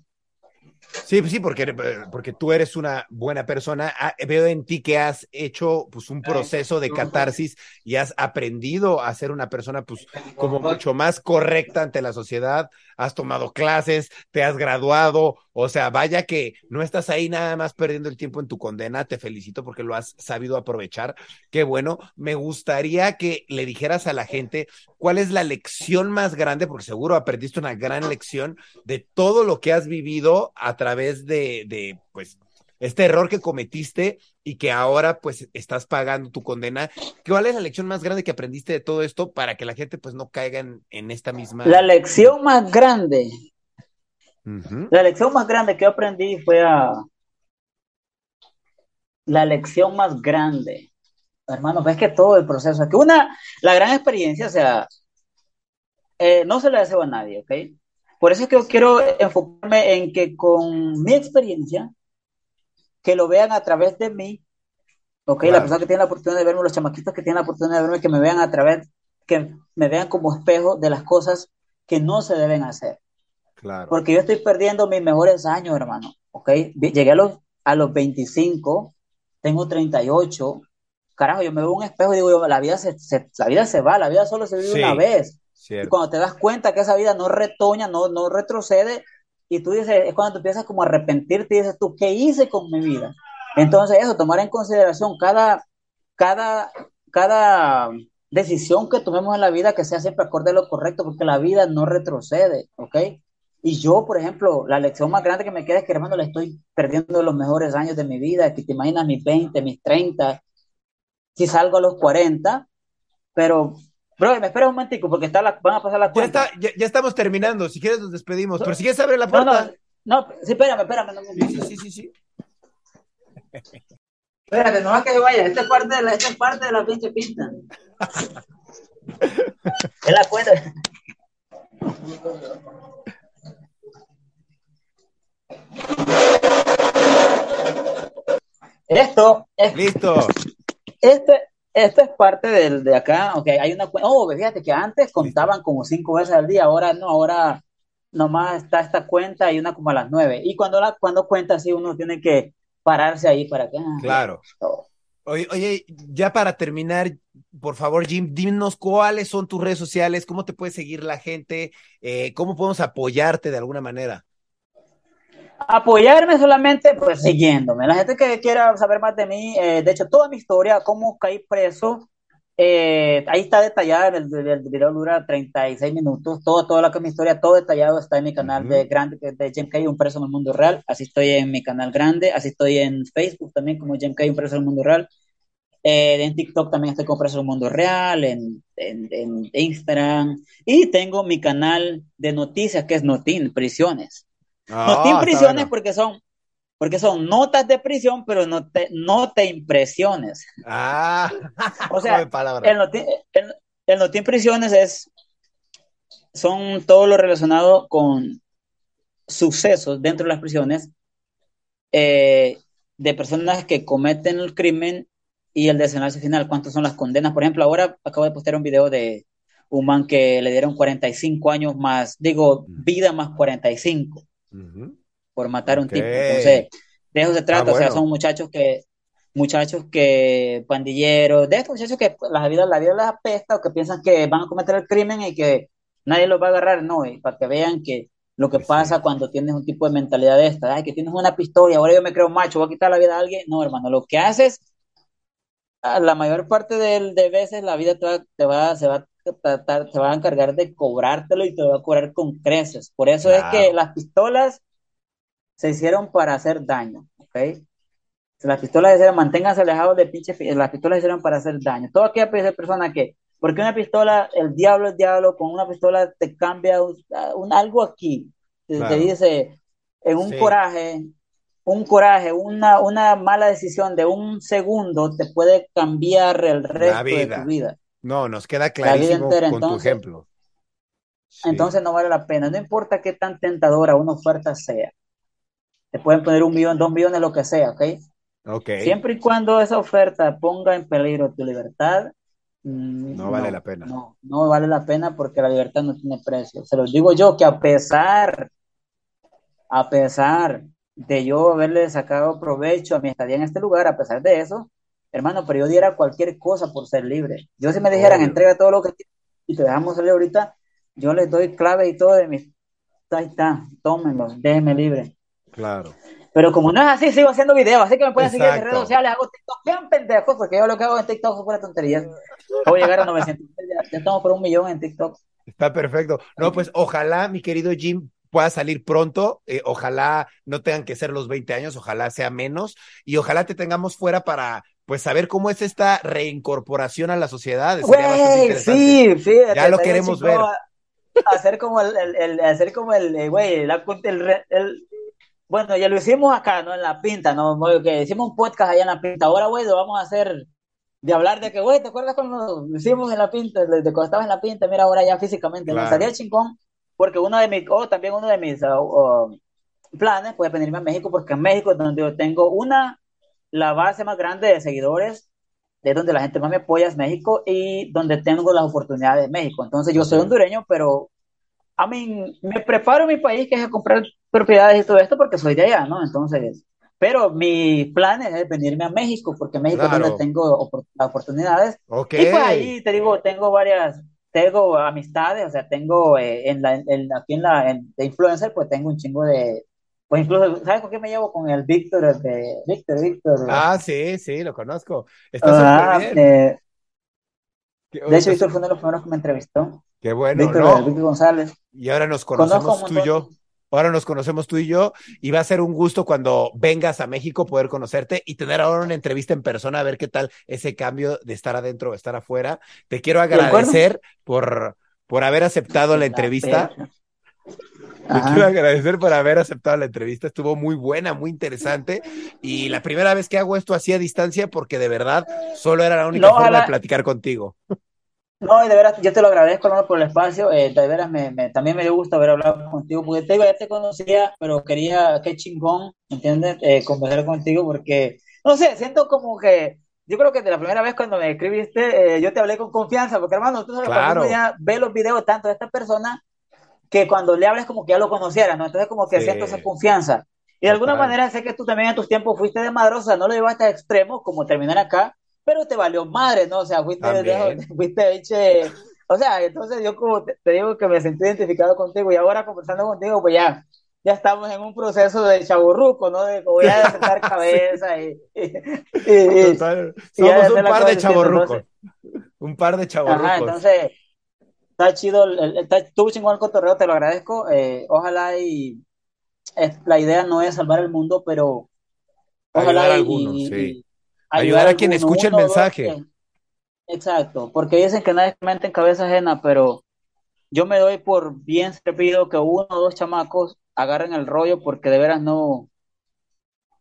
Sí, sí, porque, porque tú eres una buena persona. Ah, veo en ti que has hecho pues un proceso de catarsis y has aprendido a ser una persona pues como mucho más correcta ante la sociedad. Has tomado clases, te has graduado, o sea, vaya que no estás ahí nada más perdiendo el tiempo en tu condena. Te felicito porque lo has sabido aprovechar. Qué bueno. Me gustaría que le dijeras a la gente cuál es la lección más grande, porque seguro aprendiste una gran lección de todo lo que has vivido a través de, de pues, este error que cometiste y que ahora pues estás pagando tu condena. ¿Cuál es la lección más grande que aprendiste de todo esto para que la gente pues no caiga en, esta misma... La lección más grande. La lección más grande que yo aprendí fue a... La lección más grande hermano, ves que todo el proceso, que una, la gran experiencia, o sea, eh, no se la deseo a nadie, ¿ok? Por eso es que yo quiero enfocarme en que con mi experiencia, que lo vean a través de mí, ¿ok? La persona que tiene la oportunidad de verme, los chamaquitos que tienen la oportunidad de verme, que me vean a través, que me vean como espejo de las cosas que no se deben hacer. Claro. Porque yo estoy perdiendo mis mejores años, hermano, ¿ok? Llegué a los, a los 25, tengo 38, carajo, yo me veo un espejo y digo, la vida se, la vida se va, la vida solo se vive una vez. Y cuando te das cuenta que esa vida no retoña, no, no retrocede, y tú dices, es cuando tú empiezas como a arrepentirte y dices tú, ¿qué hice con mi vida? Entonces eso, tomar en consideración cada, cada, cada decisión que tomemos en la vida que sea siempre acorde a lo correcto, porque la vida no retrocede, ¿ok? Y yo, por ejemplo, la lección más grande que me queda es que, hermano, le estoy perdiendo los mejores años de mi vida, que te imaginas mis 20, mis 30, si salgo a los 40, pero, bro, me espera un momentico porque está la, van a pasar la cuenta. Ya, ya, estamos terminando, si quieres nos despedimos, pero si quieres abre la puerta. No, no, sí, espérame, espérame. sí, sí, sí, sí. Espérate, no va que yo vaya, esta es parte de la, esta es parte de la pinche pista. es la cuenta. Esto es. Listo. Este, esto es parte del, de acá, ok, hay una, oh, fíjate que antes contaban como cinco veces al día, ahora no, ahora nomás está esta cuenta y una como a las nueve. Y cuando la, cuando cuenta así uno tiene que pararse ahí para que... Ah, claro. Oye, oye, ya para terminar, por favor, Jim, dinos cuáles son tus redes sociales, cómo te puede seguir la gente, eh, cómo podemos apoyarte de alguna manera apoyarme solamente pues siguiéndome. La gente que quiera saber más de mí, eh, de hecho, toda mi historia, cómo caí preso, Eh, ahí está detallada, el, el, el, video dura 36 minutos, todo, toda la que mi historia, todo detallado está en mi canal uh -huh. de grande, de Jim Kay, un preso en el mundo real, así estoy en mi canal grande, así estoy en Facebook también como Jim Kay, un preso en el mundo real, eh, en TikTok también estoy como preso en el mundo real, en, en, en, Instagram, y tengo mi canal de noticias que es Notin, prisiones. Oh, Notin, prisiones bueno. porque son porque son notas de prisión, pero no te, no te impresiones. Ah, o sea, el notín, el, el notín prisiones es, son todo lo relacionado con sucesos dentro de las prisiones eh, de personas que cometen el crimen y el desenlace final, cuántas son las condenas. Por ejemplo, ahora acabo de postear un video de un man que le dieron 45 años más, digo, vida más 45. Uh -huh por matar a un tipo. Entonces, de eso se trata, ah, bueno. o sea, son muchachos que, muchachos que, pandilleros, de estos muchachos que la vida, la vida les apesta o que piensan que van a cometer el crimen y que nadie los va a agarrar, no, y para que vean que lo que Pues pasa cuando tienes un tipo de mentalidad de esta, ay, que tienes una pistola ahora yo me creo macho, voy a quitar la vida a alguien, no, hermano, lo que haces, la mayor parte de, de veces la vida te va, te va, se va a tratar, te va a encargar de cobrártelo y te va a cobrar con creces. Por eso Claro. es que las pistolas se hicieron para hacer daño, ¿ok? Las pistolas se hicieron, manténganse alejados de pinche, pi- las pistolas se hicieron para hacer daño. Toda aquella pe- persona que, porque una pistola, el diablo es diablo, con una pistola te cambia un, un- algo aquí, te, dice, en un Sí. coraje, un coraje, una, una mala decisión de un segundo te puede cambiar el resto de tu vida. No, nos queda clarísimo entera, con tu entonces, ejemplo. Sí. entonces no vale la pena. No importa qué tan tentadora una oferta sea. Te pueden poner un millón, dos millones, lo que sea, ¿ok? Ok, Siempre y cuando esa oferta ponga en peligro tu libertad, mm, no vale la pena. No, no vale la pena porque la libertad no tiene precio. Se los digo yo que a pesar, a pesar de yo haberle sacado provecho a mi estadía en este lugar, a pesar de eso, hermano, pero yo diera cualquier cosa por ser libre. Yo si me dijeran, Obvio. entrega todo lo que tienes y te dejamos salir ahorita, yo les doy clave y todo de mis... Ahí está, tómenlos, déjenme libre. Claro. Pero como no es así, sigo haciendo videos, así que me pueden seguir en redes sociales, hago TikTok, sean pendejos, porque yo lo que hago en TikTok son puras tonterías. Voy a llegar a 900, ya, ya estamos por un millón en TikTok. Está perfecto. No, pues ojalá, mi querido Jim, pueda salir pronto. eh, ojalá no tengan que ser los 20 años, ojalá sea menos. Y ojalá te tengamos fuera para, pues, saber cómo es esta reincorporación a la sociedad. Güey, sí, fíjate. Ya lo queremos ver. Hacer como el, el, el- hacer como el, eh, güey, el, el- bueno, ya lo hicimos acá, ¿no? En la pinta, ¿no? Que hicimos un podcast allá en la pinta. Ahora, güey, lo vamos a hacer de hablar de que, güey, ¿te acuerdas cuando lo hicimos en la pinta? De, de cuando estabas en la pinta, mira, ahora ya físicamente, ¿no? Claro. Estaría chingón, porque uno de mis, oh, también uno de mis ah, oh, planes puede venirme a México, porque en México donde yo tengo una, la base más grande de seguidores, de donde la gente más me apoya es México y donde tengo las oportunidades de México. Entonces yo soy hondureño, pero a mí me preparo en mi país que es a comprar propiedades y todo esto porque soy de allá, ¿no? Entonces, pero mi plan es venirme a México porque México es Claro. donde tengo las oportunidades Ok. y pues ahí te digo, tengo varias, tengo amistades, o sea, tengo eh, en la, en, aquí en la, en, de influencer, pues tengo un chingo de, pues incluso, ¿sabes con qué me llevo? Con el Víctor, de, Víctor, Víctor. Ah, sí, sí, lo conozco. Está Ah, súper bien. eh, de hecho, Víctor su- fue uno de los primeros que me entrevistó. Qué bueno, Víctor, ¿no? Víctor González. Y ahora nos conocemos tú y yo. Ahora nos conocemos tú y yo. Y va a ser un gusto cuando vengas a México poder conocerte y tener ahora una entrevista en persona a ver qué tal ese cambio de estar adentro o estar afuera. Te quiero agradecer por, por haber aceptado la La entrevista. perra. Te quiero Ajá. agradecer por haber aceptado la entrevista. Estuvo muy buena, muy interesante. Y la primera vez que hago esto así a distancia porque de verdad solo era la única No, forma de platicar contigo. no, y de veras, yo te lo agradezco, hermano, por el espacio. eh, de veras, me, me- también me dio gusto haber hablado contigo, porque te ya te conocía, pero quería, qué chingón, ¿entiendes? Eh, conversar contigo, porque, no sé, siento como que, yo creo que de la primera vez cuando me escribiste, eh, yo te hablé con confianza, porque hermano, tú sabes, Claro, ya ve los videos tanto de esta persona, que cuando le hables como que ya lo conociera, ¿no? Entonces como que siento esa sí, confianza. Y de alguna total. manera sé que tú también en tus tiempos fuiste de madrosa, no lo llevaste a extremos como terminar acá, pero te valió madre, ¿no? O sea, fuiste, También. fuiste, eche, o sea, entonces yo como te, te digo que me sentí identificado contigo y ahora conversando contigo, pues ya, ya estamos en un proceso de chaburruco, ¿no? De ya de sentar Sí, cabeza y, y, y, y- total. y de Somos hacer un par de. Entonces, Un par de. Ajá, entonces, está chido, está, estuvo chingón el cotorreo, te lo agradezco. Eh, ojalá y es, la idea no es salvar el mundo, pero ojalá Ayudar a y, algunos, y- sí. y Ayudar a quien alguno, escuche el uno o dos mensaje. que- exacto, porque dicen que nadie mente en cabeza ajena, pero yo me doy por bien servido que uno o dos chamacos agarren el rollo, porque de veras no,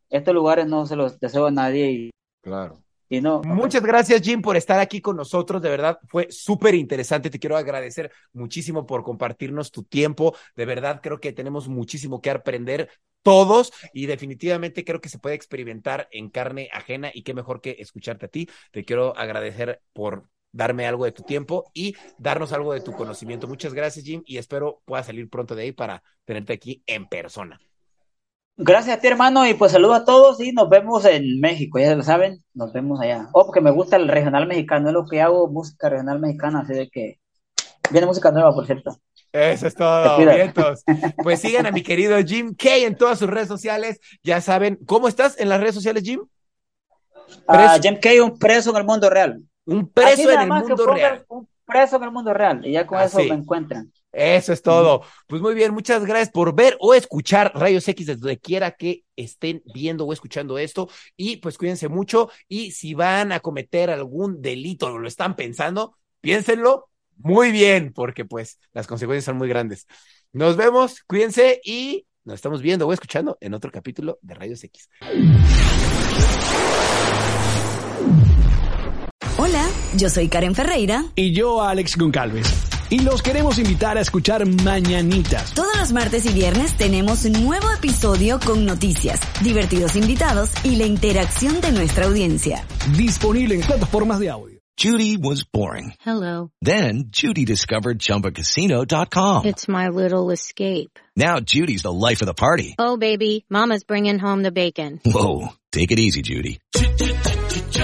estos lugares no se los deseo a nadie y, Claro. Y no. Muchas gracias, Jim, por estar aquí con nosotros. De verdad, fue súper interesante. Te quiero agradecer muchísimo por compartirnos tu tiempo. De verdad, creo que tenemos muchísimo que aprender todos y definitivamente creo que se puede experimentar en carne ajena y qué mejor que escucharte a ti. Te quiero agradecer por darme algo de tu tiempo y darnos algo de tu conocimiento. Muchas gracias, Jim, y espero puedas salir pronto de ahí para tenerte aquí en persona. Gracias a ti, hermano, y pues saludos a todos y nos vemos en México, ya lo saben, nos vemos allá. Oh, porque me gusta el regional mexicano, es lo que hago, música regional mexicana, así de que viene música nueva, por cierto. Eso es todo, vientos. Pues sigan a mi querido Jim Kay en todas sus redes sociales. Ya saben, ¿cómo estás en las redes sociales, Jim? Ah, Preso. Jim Kay, un preso en el mundo real. Un preso en el mundo real. Un preso en el mundo real, y ya con eso Así. me encuentran. Eso es todo. Pues muy bien, muchas gracias por ver o escuchar Rayos X desde donde quiera que estén viendo o escuchando esto. Y pues cuídense mucho. Y si van a cometer algún delito o lo están pensando, piénsenlo muy bien, porque pues las consecuencias son muy grandes. Nos vemos, cuídense y nos estamos viendo o escuchando en otro capítulo de Rayos X. Hola, yo soy Karen Ferreira. Y yo, Alex Goncalves. Y los queremos invitar a escuchar Mañanitas. Todos los martes y viernes tenemos un nuevo episodio con noticias, divertidos invitados y la interacción de nuestra audiencia. Disponible en plataformas de audio. Judy was boring. Hello. Then Judy discovered ChumbaCasino.com. It's my little escape. Now Judy's the life of the party. Oh, baby, Mama's bringing home the bacon. Whoa, take it easy, Judy.